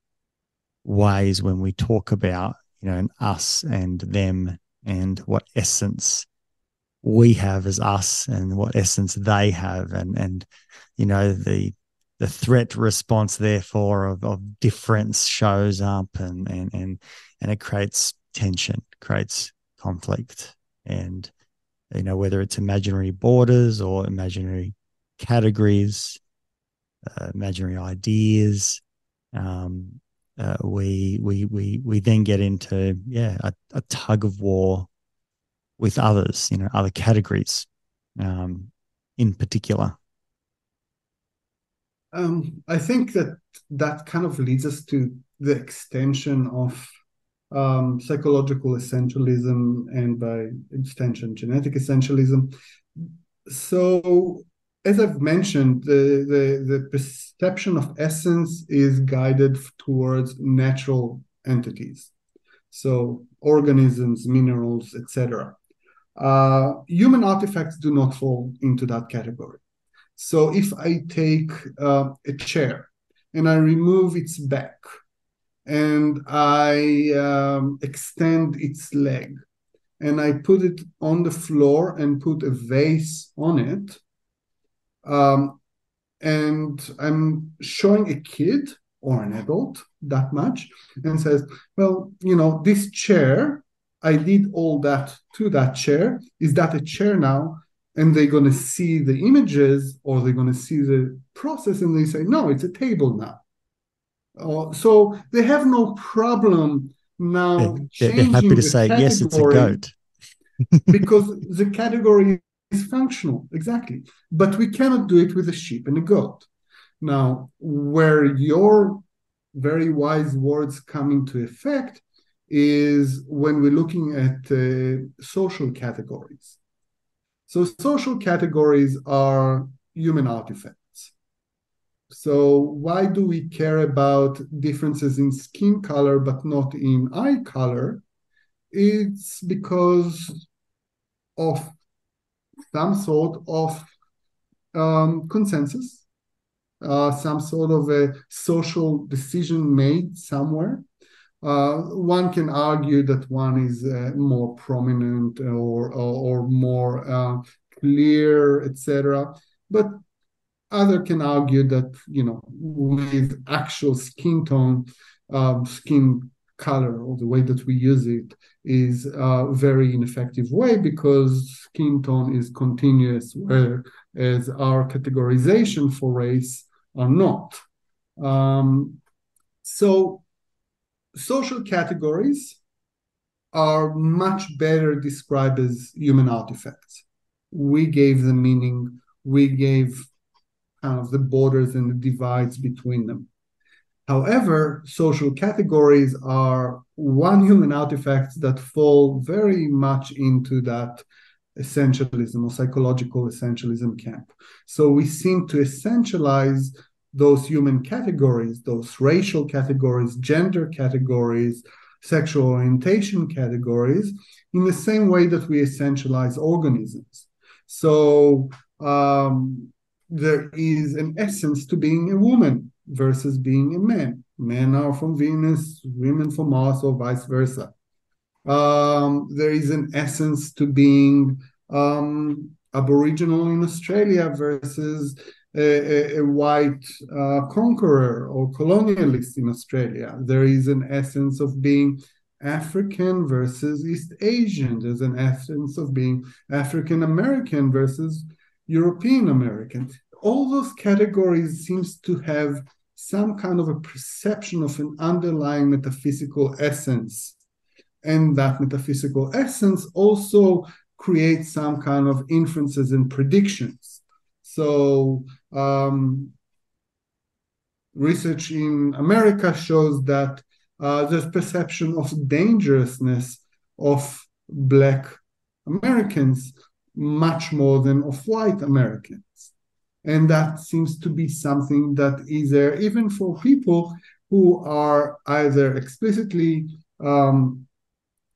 ways when we talk about you know an us and them and what essence we have as us and what essence they have. And and you know the the threat response therefore of, of difference shows up and and and and it creates tension creates conflict. And you know whether it's imaginary borders or imaginary categories uh, imaginary ideas um, uh, we we we we then get into yeah a, a, tug of war with others you know other categories um, in particular? Um, i think that that kind of leads us to the extension of um, psychological essentialism and by extension genetic essentialism. So as I've mentioned, the, the, the perception of essence is guided towards natural entities, so organisms, minerals, etc. Uh, human artifacts do not fall into that category. So if I take uh, a chair and I remove its back and I um, extend its leg and I put it on the floor and put a vase on it, um, and I'm showing a kid or an adult that much and says, well, you know, this chair, I did all that to that chair. Is that a chair now? And they're going to see the images or they're going to see the process and they say, no, it's a table now. Uh, so they have no problem now. They're, they're happy to say, yes, it's a goat. because the category is functional, exactly. But we cannot do it with a sheep and a goat. Now, where your very wise words come into effect is when we're looking at uh, social categories. So, social categories are human artifacts. So, why do we care about differences in skin color but not in eye color? It's because of some sort of um, consensus, uh, some sort of a social decision made somewhere. Uh, one can argue that one is uh, more prominent or or, or more uh, clear, etc. But other can argue that you know with actual skin tone, um, skin color or the way that we use it is a very ineffective way because skin tone is continuous, whereas our categorization for race are not. Um, so social categories are much better described as human artifacts. We gave them meaning, we gave kind of the borders and the divides between them. However, social categories are one human artifacts that fall very much into that essentialism or psychological essentialism camp. So we seem to essentialize those human categories, those racial categories, gender categories, sexual orientation categories, in the same way that we essentialize organisms. So um, there is an essence to being a woman versus being a man. Men are from Venus, women from Mars, or vice versa. Um, there is an essence to being um, Aboriginal in Australia versus a, a, white uh, conqueror or colonialist in Australia. There is an essence of being African versus East Asian. There's an essence of being African American versus European American. All those categories seems to have some kind of a perception of an underlying metaphysical essence. And that metaphysical essence also creates some kind of inferences and predictions. So um, research in America shows that uh, there's perception of dangerousness of Black Americans much more than of white Americans. And that seems to be something that is there even for people who are either explicitly um,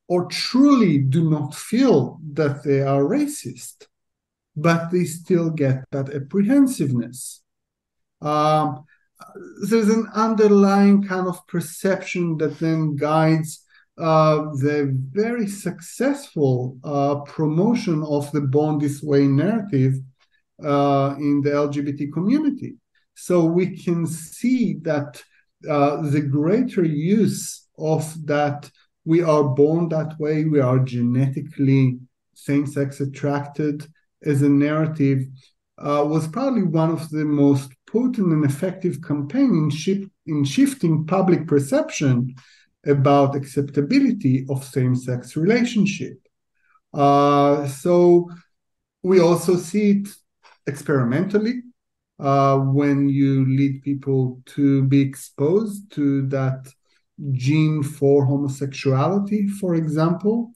or truly do not feel that they are racist but they still get that apprehensiveness. Um, there's an underlying kind of perception that then guides uh, the very successful uh, promotion of the Born This Way narrative uh, in the LGBT community. So we can see that uh, the greater use of that we are born that way, we are genetically same sex attracted, as a narrative uh, was probably one of the most potent and effective campaign in, in shifting public perception about acceptability of same-sex relationship. Uh, so we also see it experimentally uh, when you lead people to be exposed to that gene for homosexuality, for example,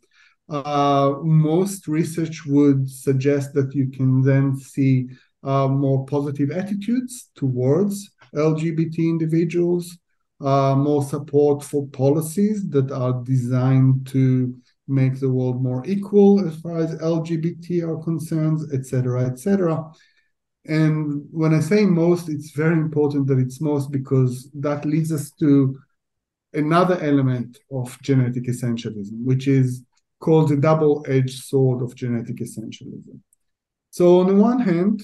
uh, most research would suggest that you can then see uh, more positive attitudes towards LGBT individuals, uh, more support for policies that are designed to make the world more equal as far as LGBT are concerned, etc., etc. And when I say most, it's very important that it's most because that leads us to another element of genetic essentialism, which is called the double-edged sword of genetic essentialism. So on the one hand,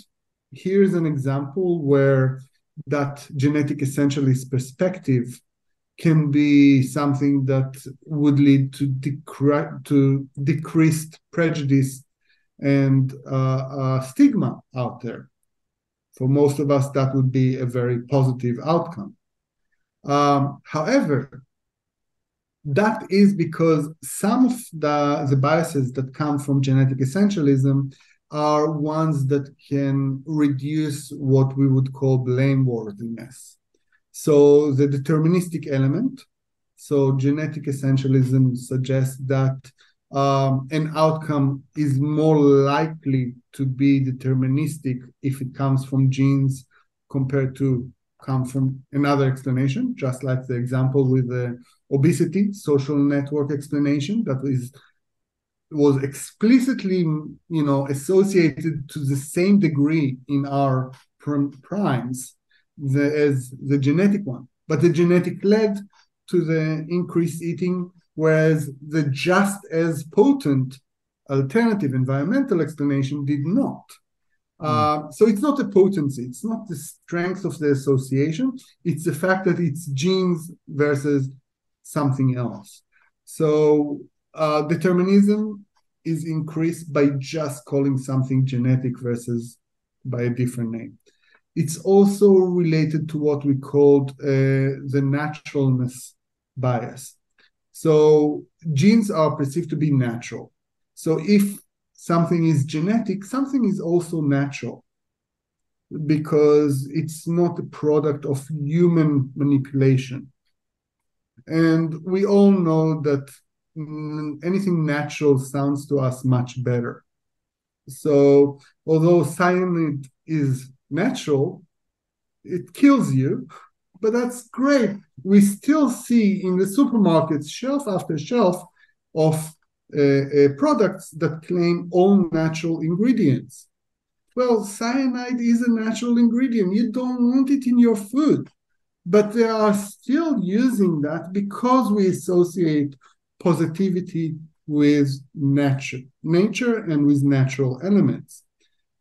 here's an example where that genetic essentialist perspective can be something that would lead to, decre- to decreased prejudice and uh, uh, stigma out there. For most of us, that would be a very positive outcome. Um, however, that is because some of the, the biases that come from genetic essentialism are ones that can reduce what we would call blameworthiness. So the deterministic element, so genetic essentialism suggests that um, an outcome is more likely to be deterministic if it comes from genes compared to come from another explanation, just like the example with the obesity social network explanation that is was explicitly you know associated to the same degree in our primes the, as the genetic one but the genetic led to the increased eating whereas the just as potent alternative environmental explanation did not mm. uh, so it's not a potency it's not the strength of the association it's the fact that it's genes versus something else. So uh, determinism is increased by just calling something genetic versus by a different name. It's also related to what we called uh, the naturalness bias. So genes are perceived to be natural. So if something is genetic, something is also natural. because it's not a product of human manipulation. And we all know that mm, anything natural sounds to us much better. So, although cyanide is natural, it kills you, but that's great. We still see in the supermarkets shelf after shelf of uh, uh, products that claim all natural ingredients. Well, cyanide is a natural ingredient. You don't want it in your food. But they are still using that because we associate positivity with nature, nature and with natural elements.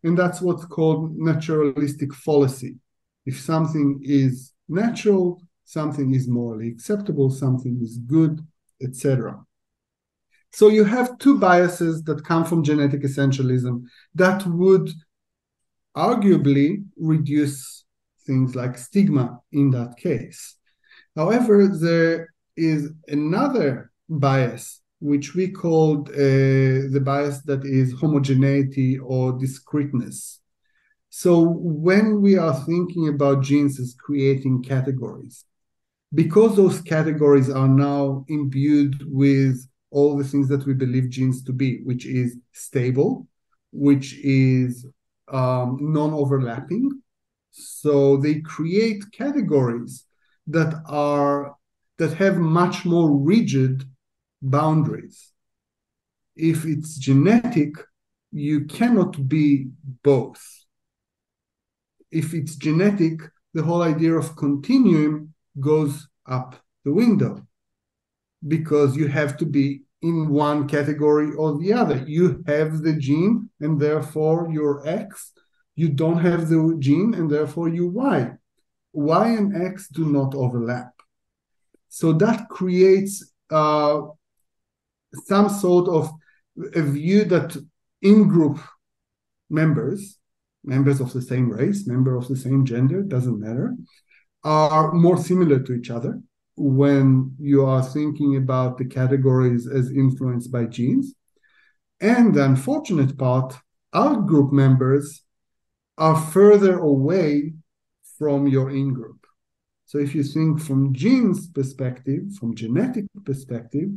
And that's what's called naturalistic fallacy. If something is natural, something is morally acceptable, something is good, etc. So you have two biases that come from genetic essentialism that would arguably reduce things like stigma in that case. However, there is another bias, which we called uh, the bias that is homogeneity or discreteness. So when we are thinking about genes as creating categories, because those categories are now imbued with all the things that we believe genes to be, which is stable, which is um, non-overlapping. So they create categories that are that have much more rigid boundaries. If it's genetic, you cannot be both. If it's genetic, the whole idea of continuum goes up the window because you have to be in one category or the other. You have the gene and therefore you're X. You don't have the gene and therefore you Y. Y and X do not overlap. So that creates uh, some sort of a view that in group members, members of the same race, member of the same gender, doesn't matter, are more similar to each other when you are thinking about the categories as influenced by genes. And the unfortunate part, out group members are further away from your in group. So if you think from genes perspective, from genetic perspective,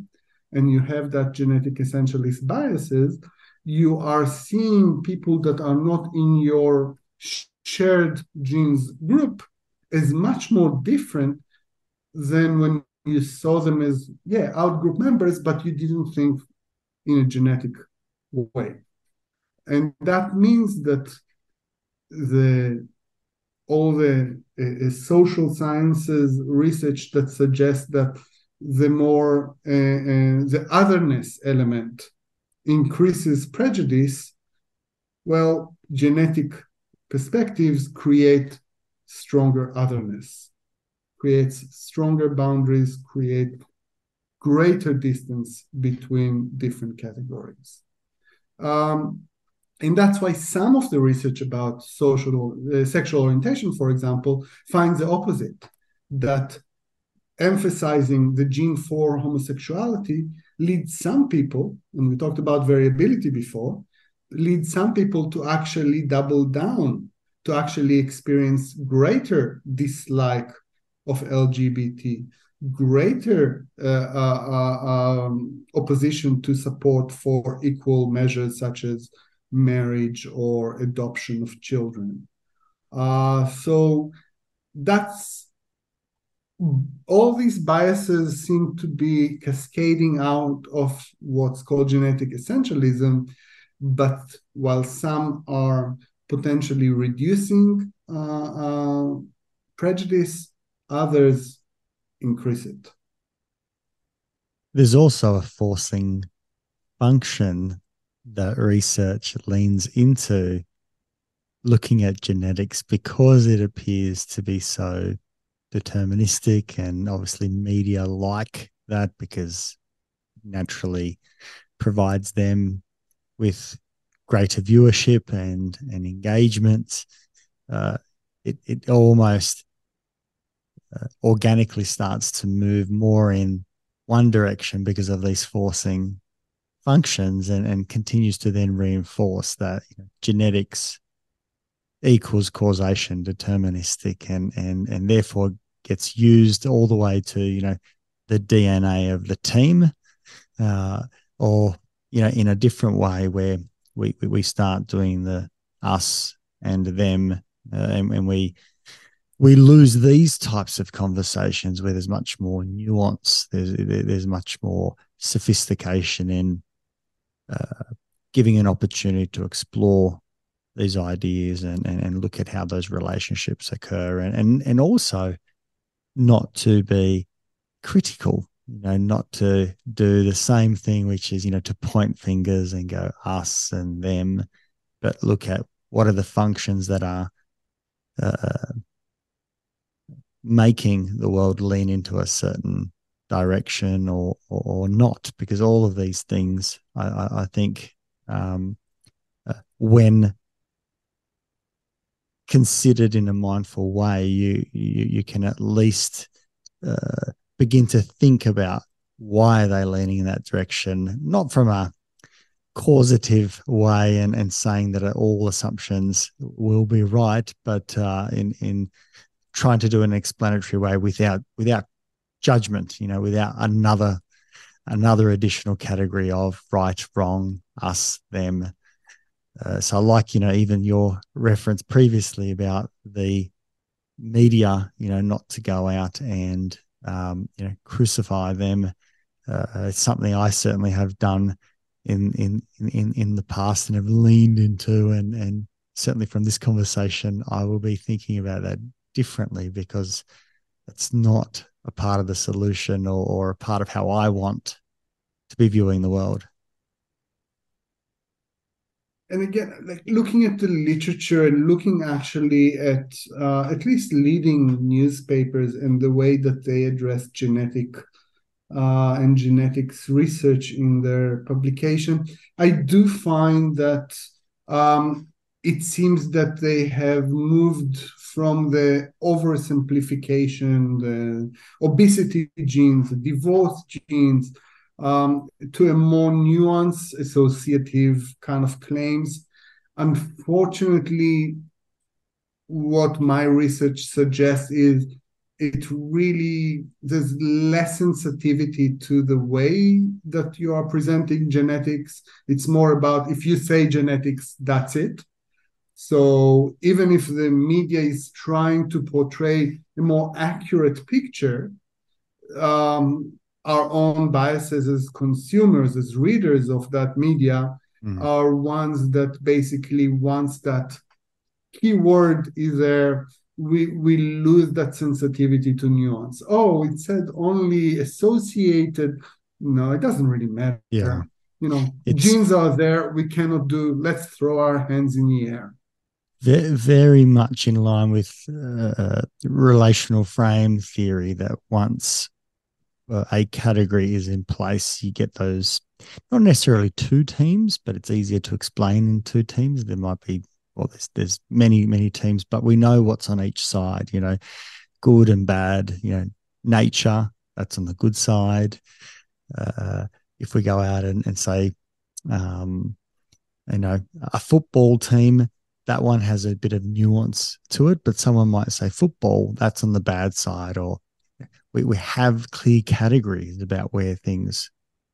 and you have that genetic essentialist biases, you are seeing people that are not in your shared genes group as much more different than when you saw them as yeah out group members but you didn't think in a genetic way and that means that the all the uh, social sciences research that suggests that the more uh, uh, the otherness element increases prejudice well genetic perspectives create stronger otherness creates stronger boundaries, create greater distance between different categories. Um, and that's why some of the research about social uh, sexual orientation, for example, finds the opposite that emphasizing the gene for homosexuality leads some people, and we talked about variability before, leads some people to actually double down, to actually experience greater dislike of LGBT, greater uh, uh, uh, um, opposition to support for equal measures such as marriage or adoption of children. Uh, so that's all these biases seem to be cascading out of what's called genetic essentialism, but while some are potentially reducing uh, uh, prejudice, others increase it. There's also a forcing function that research leans into looking at genetics because it appears to be so deterministic and obviously media like that because naturally provides them with greater viewership and and engagement. Uh, it, it almost uh, organically starts to move more in one direction because of these forcing functions and, and continues to then reinforce that you know, genetics equals causation, deterministic, and and and therefore gets used all the way to you know the DNA of the team, uh, or you know in a different way where we we start doing the us and them, uh, and, and we we lose these types of conversations where there's much more nuance. There's there's much more sophistication in uh, giving an opportunity to explore these ideas and, and, and look at how those relationships occur and, and and also not to be critical you know not to do the same thing which is you know to point fingers and go us and them but look at what are the functions that are uh, making the world lean into a certain direction or or, or not because all of these things i i, I think um, uh, when considered in a mindful way, you you, you can at least uh, begin to think about why are they leaning in that direction, not from a causative way and, and saying that all assumptions will be right, but uh, in in trying to do an explanatory way without without judgment, you know, without another another additional category of right, wrong, us, them. Uh, so, like you know, even your reference previously about the media, you know, not to go out and um, you know crucify them. Uh, it's something I certainly have done in in in in the past and have leaned into, and and certainly from this conversation, I will be thinking about that differently because it's not a part of the solution or, or a part of how I want to be viewing the world. And again, like looking at the literature and looking actually at uh, at least leading newspapers and the way that they address genetic uh, and genetics research in their publication, I do find that um, it seems that they have moved from the oversimplification, the obesity genes, the divorce genes, um, to a more nuanced associative kind of claims. Unfortunately, what my research suggests is it really there's less sensitivity to the way that you are presenting genetics it's more about if you say genetics that's it so even if the media is trying to portray a more accurate picture, um, our own biases as consumers, as readers of that media, mm. are ones that basically once that keyword is there, we we lose that sensitivity to nuance. Oh, it said only associated. No, it doesn't really matter. Yeah. You know, it's... genes are there. We cannot do. Let's throw our hands in the air very much in line with uh, relational frame theory that once uh, a category is in place, you get those not necessarily two teams, but it's easier to explain in two teams. There might be well, there's there's many many teams, but we know what's on each side. You know, good and bad. You know, nature that's on the good side. Uh, if we go out and, and say, um, you know, a football team that one has a bit of nuance to it, but someone might say football, that's on the bad side, or we, we have clear categories about where things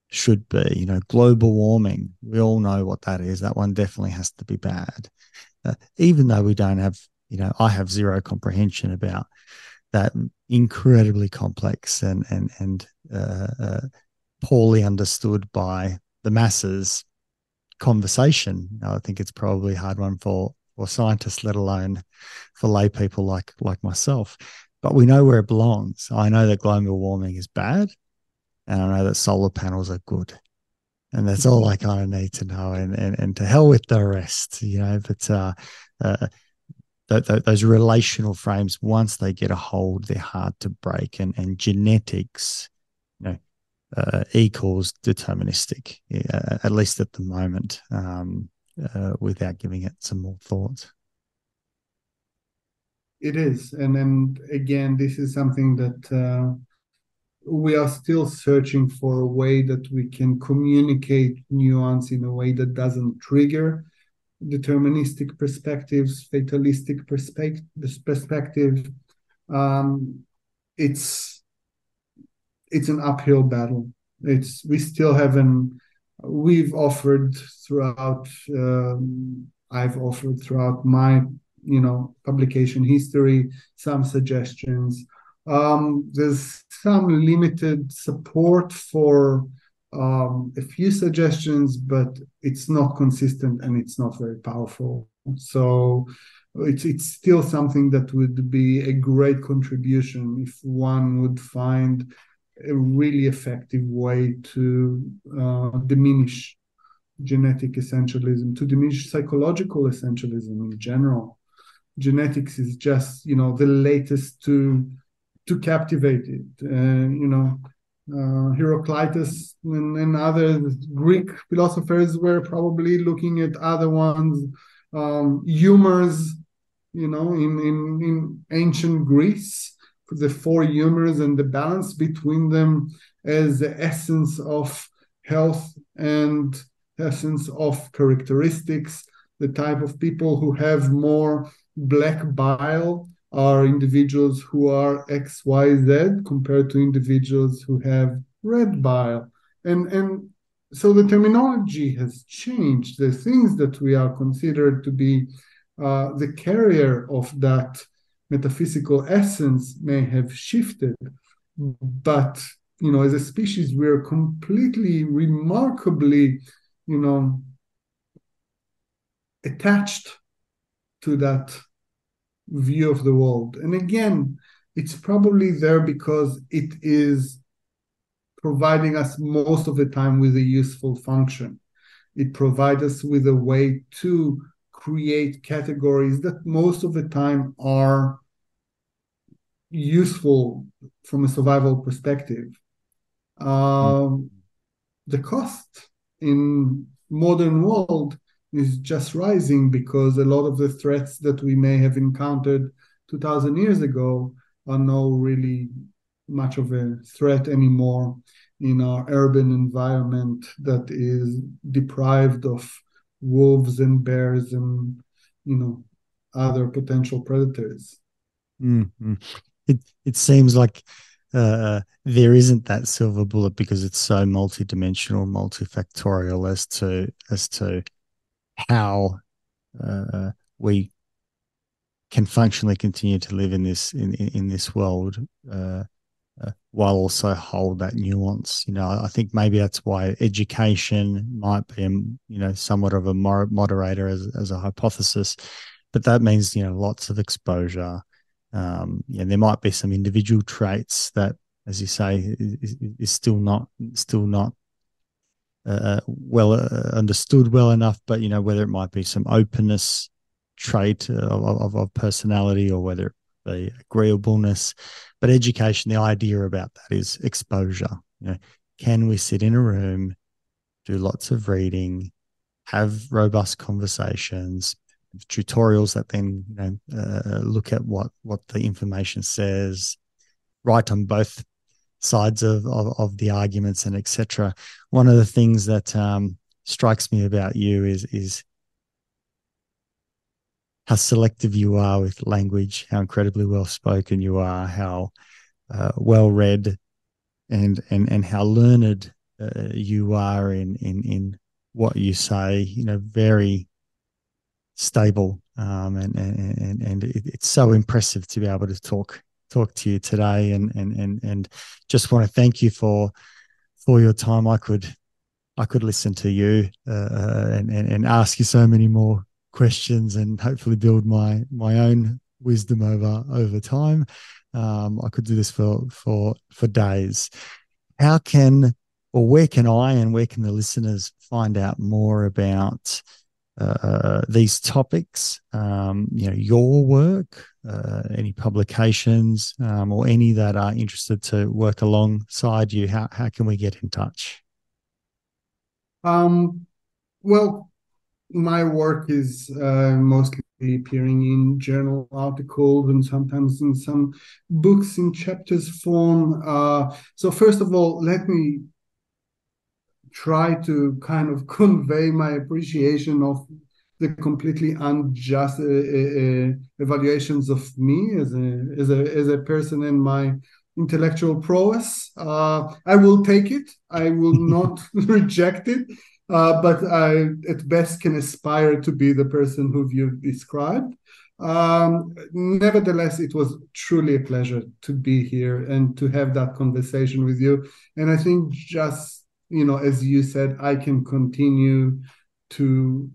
should be. You know, global warming, we all know what that is. That one definitely has to be bad. Uh, even though we don't have, you know, I have zero comprehension about that incredibly complex and and and uh, uh, poorly understood by the masses conversation. I think it's probably a hard one for or scientists, let alone for lay people like like myself. But we know where it belongs. I know that global warming is bad, and I know that solar panels are good. And that's all I kind of need to know. And, and, and to hell with the rest, you know. But uh, uh, th- th- those relational frames, once they get a hold, they're hard to break. And, and genetics, you know, uh, equals deterministic, at least at the moment. Um, uh, without giving it some more thought. It is, and then again, this is something that uh, we are still searching for a way that we can communicate nuance in a way that doesn't trigger deterministic perspectives, fatalistic perspective, perspective. Um, it's it's an uphill battle. It's we still haven't. We've offered throughout. Um, I've offered throughout my you know publication history some suggestions. Um, there's some limited support for um, a few suggestions, but it's not consistent and it's not very powerful. So it's it's still something that would be a great contribution if one would find a really effective way to uh, diminish genetic essentialism, to diminish psychological essentialism in general. Genetics is just you know the latest to to captivate it. Uh, you know, uh, Heraclitus and, and, other Greek philosophers were probably looking at other ones, um, humors, you know, in, in, in ancient Greece, the four humors and the balance between them as the essence of health and essence of characteristics, the type of people who have more black bile are individuals who are XYZ compared to individuals who have red bile. And, and so the terminology has changed. The things that we are considered to be uh, the carrier of that metaphysical essence may have shifted. But, you know, as a species, we're completely, remarkably, you know, attached to that view of the world. And again, it's probably there because it is providing us most of the time with a useful function. It provides us with a way to create categories that most of the time are useful from a survival perspective. Um, the cost in modern world is just rising because a lot of the threats that we may have encountered 2000 years ago are no really much of a threat anymore in our urban environment that is deprived of wolves and bears and you know other potential predators mm-hmm. It it seems like uh, there isn't that silver bullet because it's so multidimensional multifactorial as to as to how uh, we can functionally continue to live in this in in, this world uh, uh, while also hold that nuance. You know, I think maybe that's why education might be, you know, somewhat of a moderator as as a hypothesis, but that means you know lots of exposure. Um, yeah, there might be some individual traits that, as you say, is, is still not still not uh, well uh, understood well enough, but you know whether it might be some openness trait of, of, of personality or whether it be agreeableness. But education, the idea about that is exposure. You know, can we sit in a room, do lots of reading, have robust conversations, tutorials that then you know uh, look at what what the information says, right on both sides of, of, of the arguments and etc. One of the things that um, strikes me about you is is how selective you are with language, how incredibly well spoken you are, how uh, well read, and and and how learned uh, you are in in in what you say. You know, very stable, um, and and and it, it's so impressive to be able to talk talk to you today. And and and and just want to thank you for for your time. I could i could listen to you uh, uh, and, and and ask you so many more questions and hopefully build my my own wisdom over over time. Um, i could do this for for for days. How can or where can i and where can the listeners find out more about uh, these topics, um, you know, your work, uh, any publications, um, or any that are interested to work alongside you, how, how can we get in touch? Um, well, my work is uh, mostly appearing in journal articles and sometimes in some books in chapters form. Uh, so, first of all, let me try to kind of convey my appreciation of the completely unjust uh, uh, evaluations of me as a as a as a person and my intellectual prowess. Uh, I will take it. I will not reject it. Uh, but I, at best, can aspire to be the person who you've described. Um, nevertheless, it was truly a pleasure to be here and to have that conversation with you. And I think just you know, as you said, I can continue to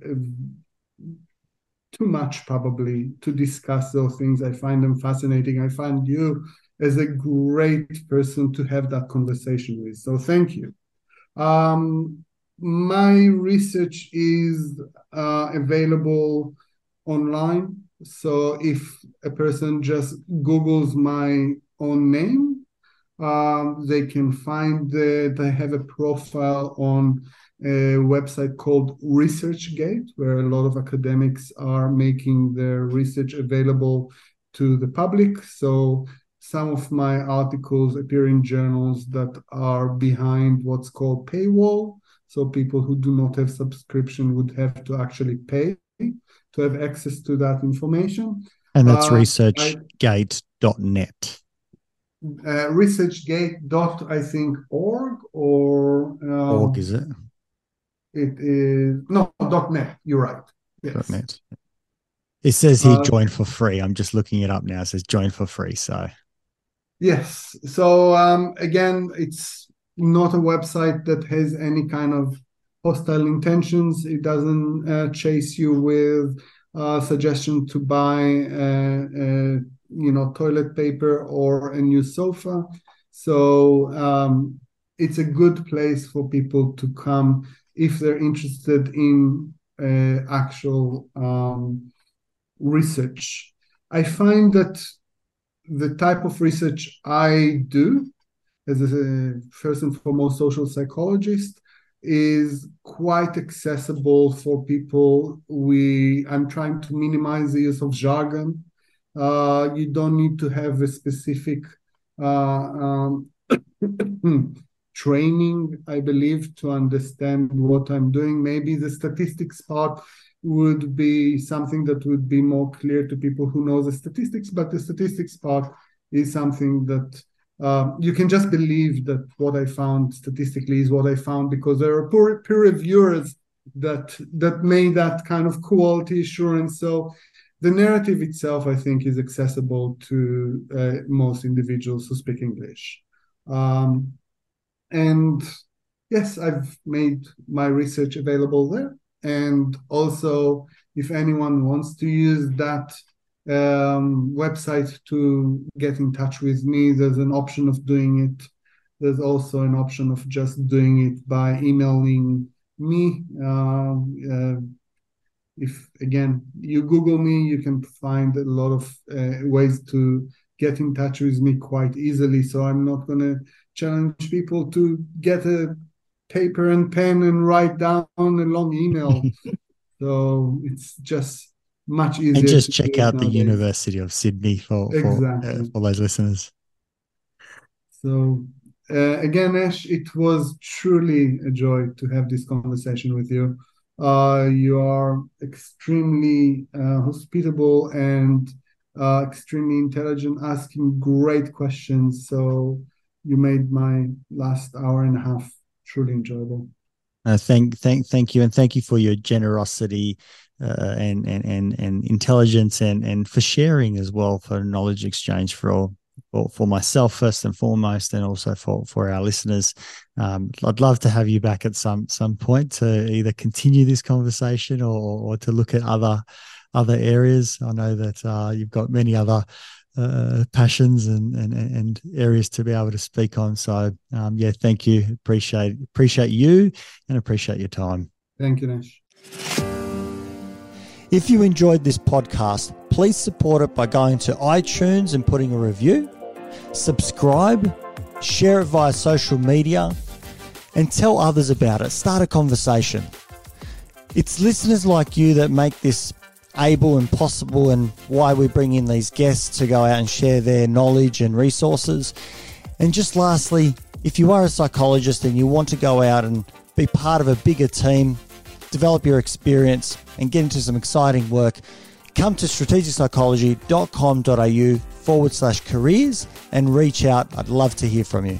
too much probably to discuss those things. I find them fascinating. I find you as a great person to have that conversation with. So thank you. Um, my research is uh, available online. So if a person just Googles my own name, um, they can find that I have a profile on a website called ResearchGate, where a lot of academics are making their research available to the public. So some of my articles appear in journals that are behind what's called paywall. So people who do not have subscription would have to actually pay to have access to that information. And that's uh, researchgate.net. Uh, researchgate dot I think org or uh, org is it? It is no dot net. You're right. Yes. Dot net. It says he uh, join for free. I'm just looking it up now. It says join for free. So yes. So um, again, it's not a website that has any kind of hostile intentions. It doesn't uh, chase you with uh, suggestion to buy uh, uh you know toilet paper or a new sofa. So um, it's a good place for people to come if they're interested in uh, actual um, research. I find that the type of research i do as a first and foremost social psychologist is quite accessible for people. We i'm trying to minimize the use of jargon uh, you don't need to have a specific uh, um, training, I believe, to understand what I'm doing. Maybe the statistics part would be something that would be more clear to people who know the statistics, but the statistics part is something that uh, you can just believe that what I found statistically is what I found because there are peer, peer reviewers that that made that kind of quality assurance. So the narrative itself, I think, is accessible to uh, most individuals who speak English. Um, and yes, I've made my research available there. And also, if anyone wants to use that um, website to get in touch with me, there's an option of doing it. There's also an option of just doing it by emailing me. Uh, uh, if again you google me you can find a lot of uh, ways to get in touch with me quite easily so i'm not going to challenge people to get a paper and pen and write down a long email so it's just much easier and just check out nowadays. the university of sydney for exactly. for, uh, for those listeners so uh, again Nesh it was truly a joy to have this conversation with you you are extremely uh, hospitable and uh, extremely intelligent, asking great questions. So you made my last hour and a half truly enjoyable. Uh, thank, thank, thank you, and thank you for your generosity uh, and, and and and intelligence, and and for sharing as well for knowledge exchange for all for, for myself first and foremost, and also for for our listeners. Um, I'd love to have you back at some some point to either continue this conversation or or to look at other other areas. I know that uh, you've got many other uh, passions and, and and areas to be able to speak on. So um, yeah, thank you. Appreciate appreciate you and appreciate your time. Thank you, Nesh. If you enjoyed this podcast, please support it by going to iTunes and putting a review, subscribe, share it via social media, and tell others about it. Start a conversation. It's listeners like you that make this able and possible, and why we bring in these guests to go out and share their knowledge and resources. And just lastly, if you are a psychologist and you want to go out and be part of a bigger team, develop your experience, and get into some exciting work, come to strategicpsychology.com.au forward slash careers and reach out. I'd love to hear from you.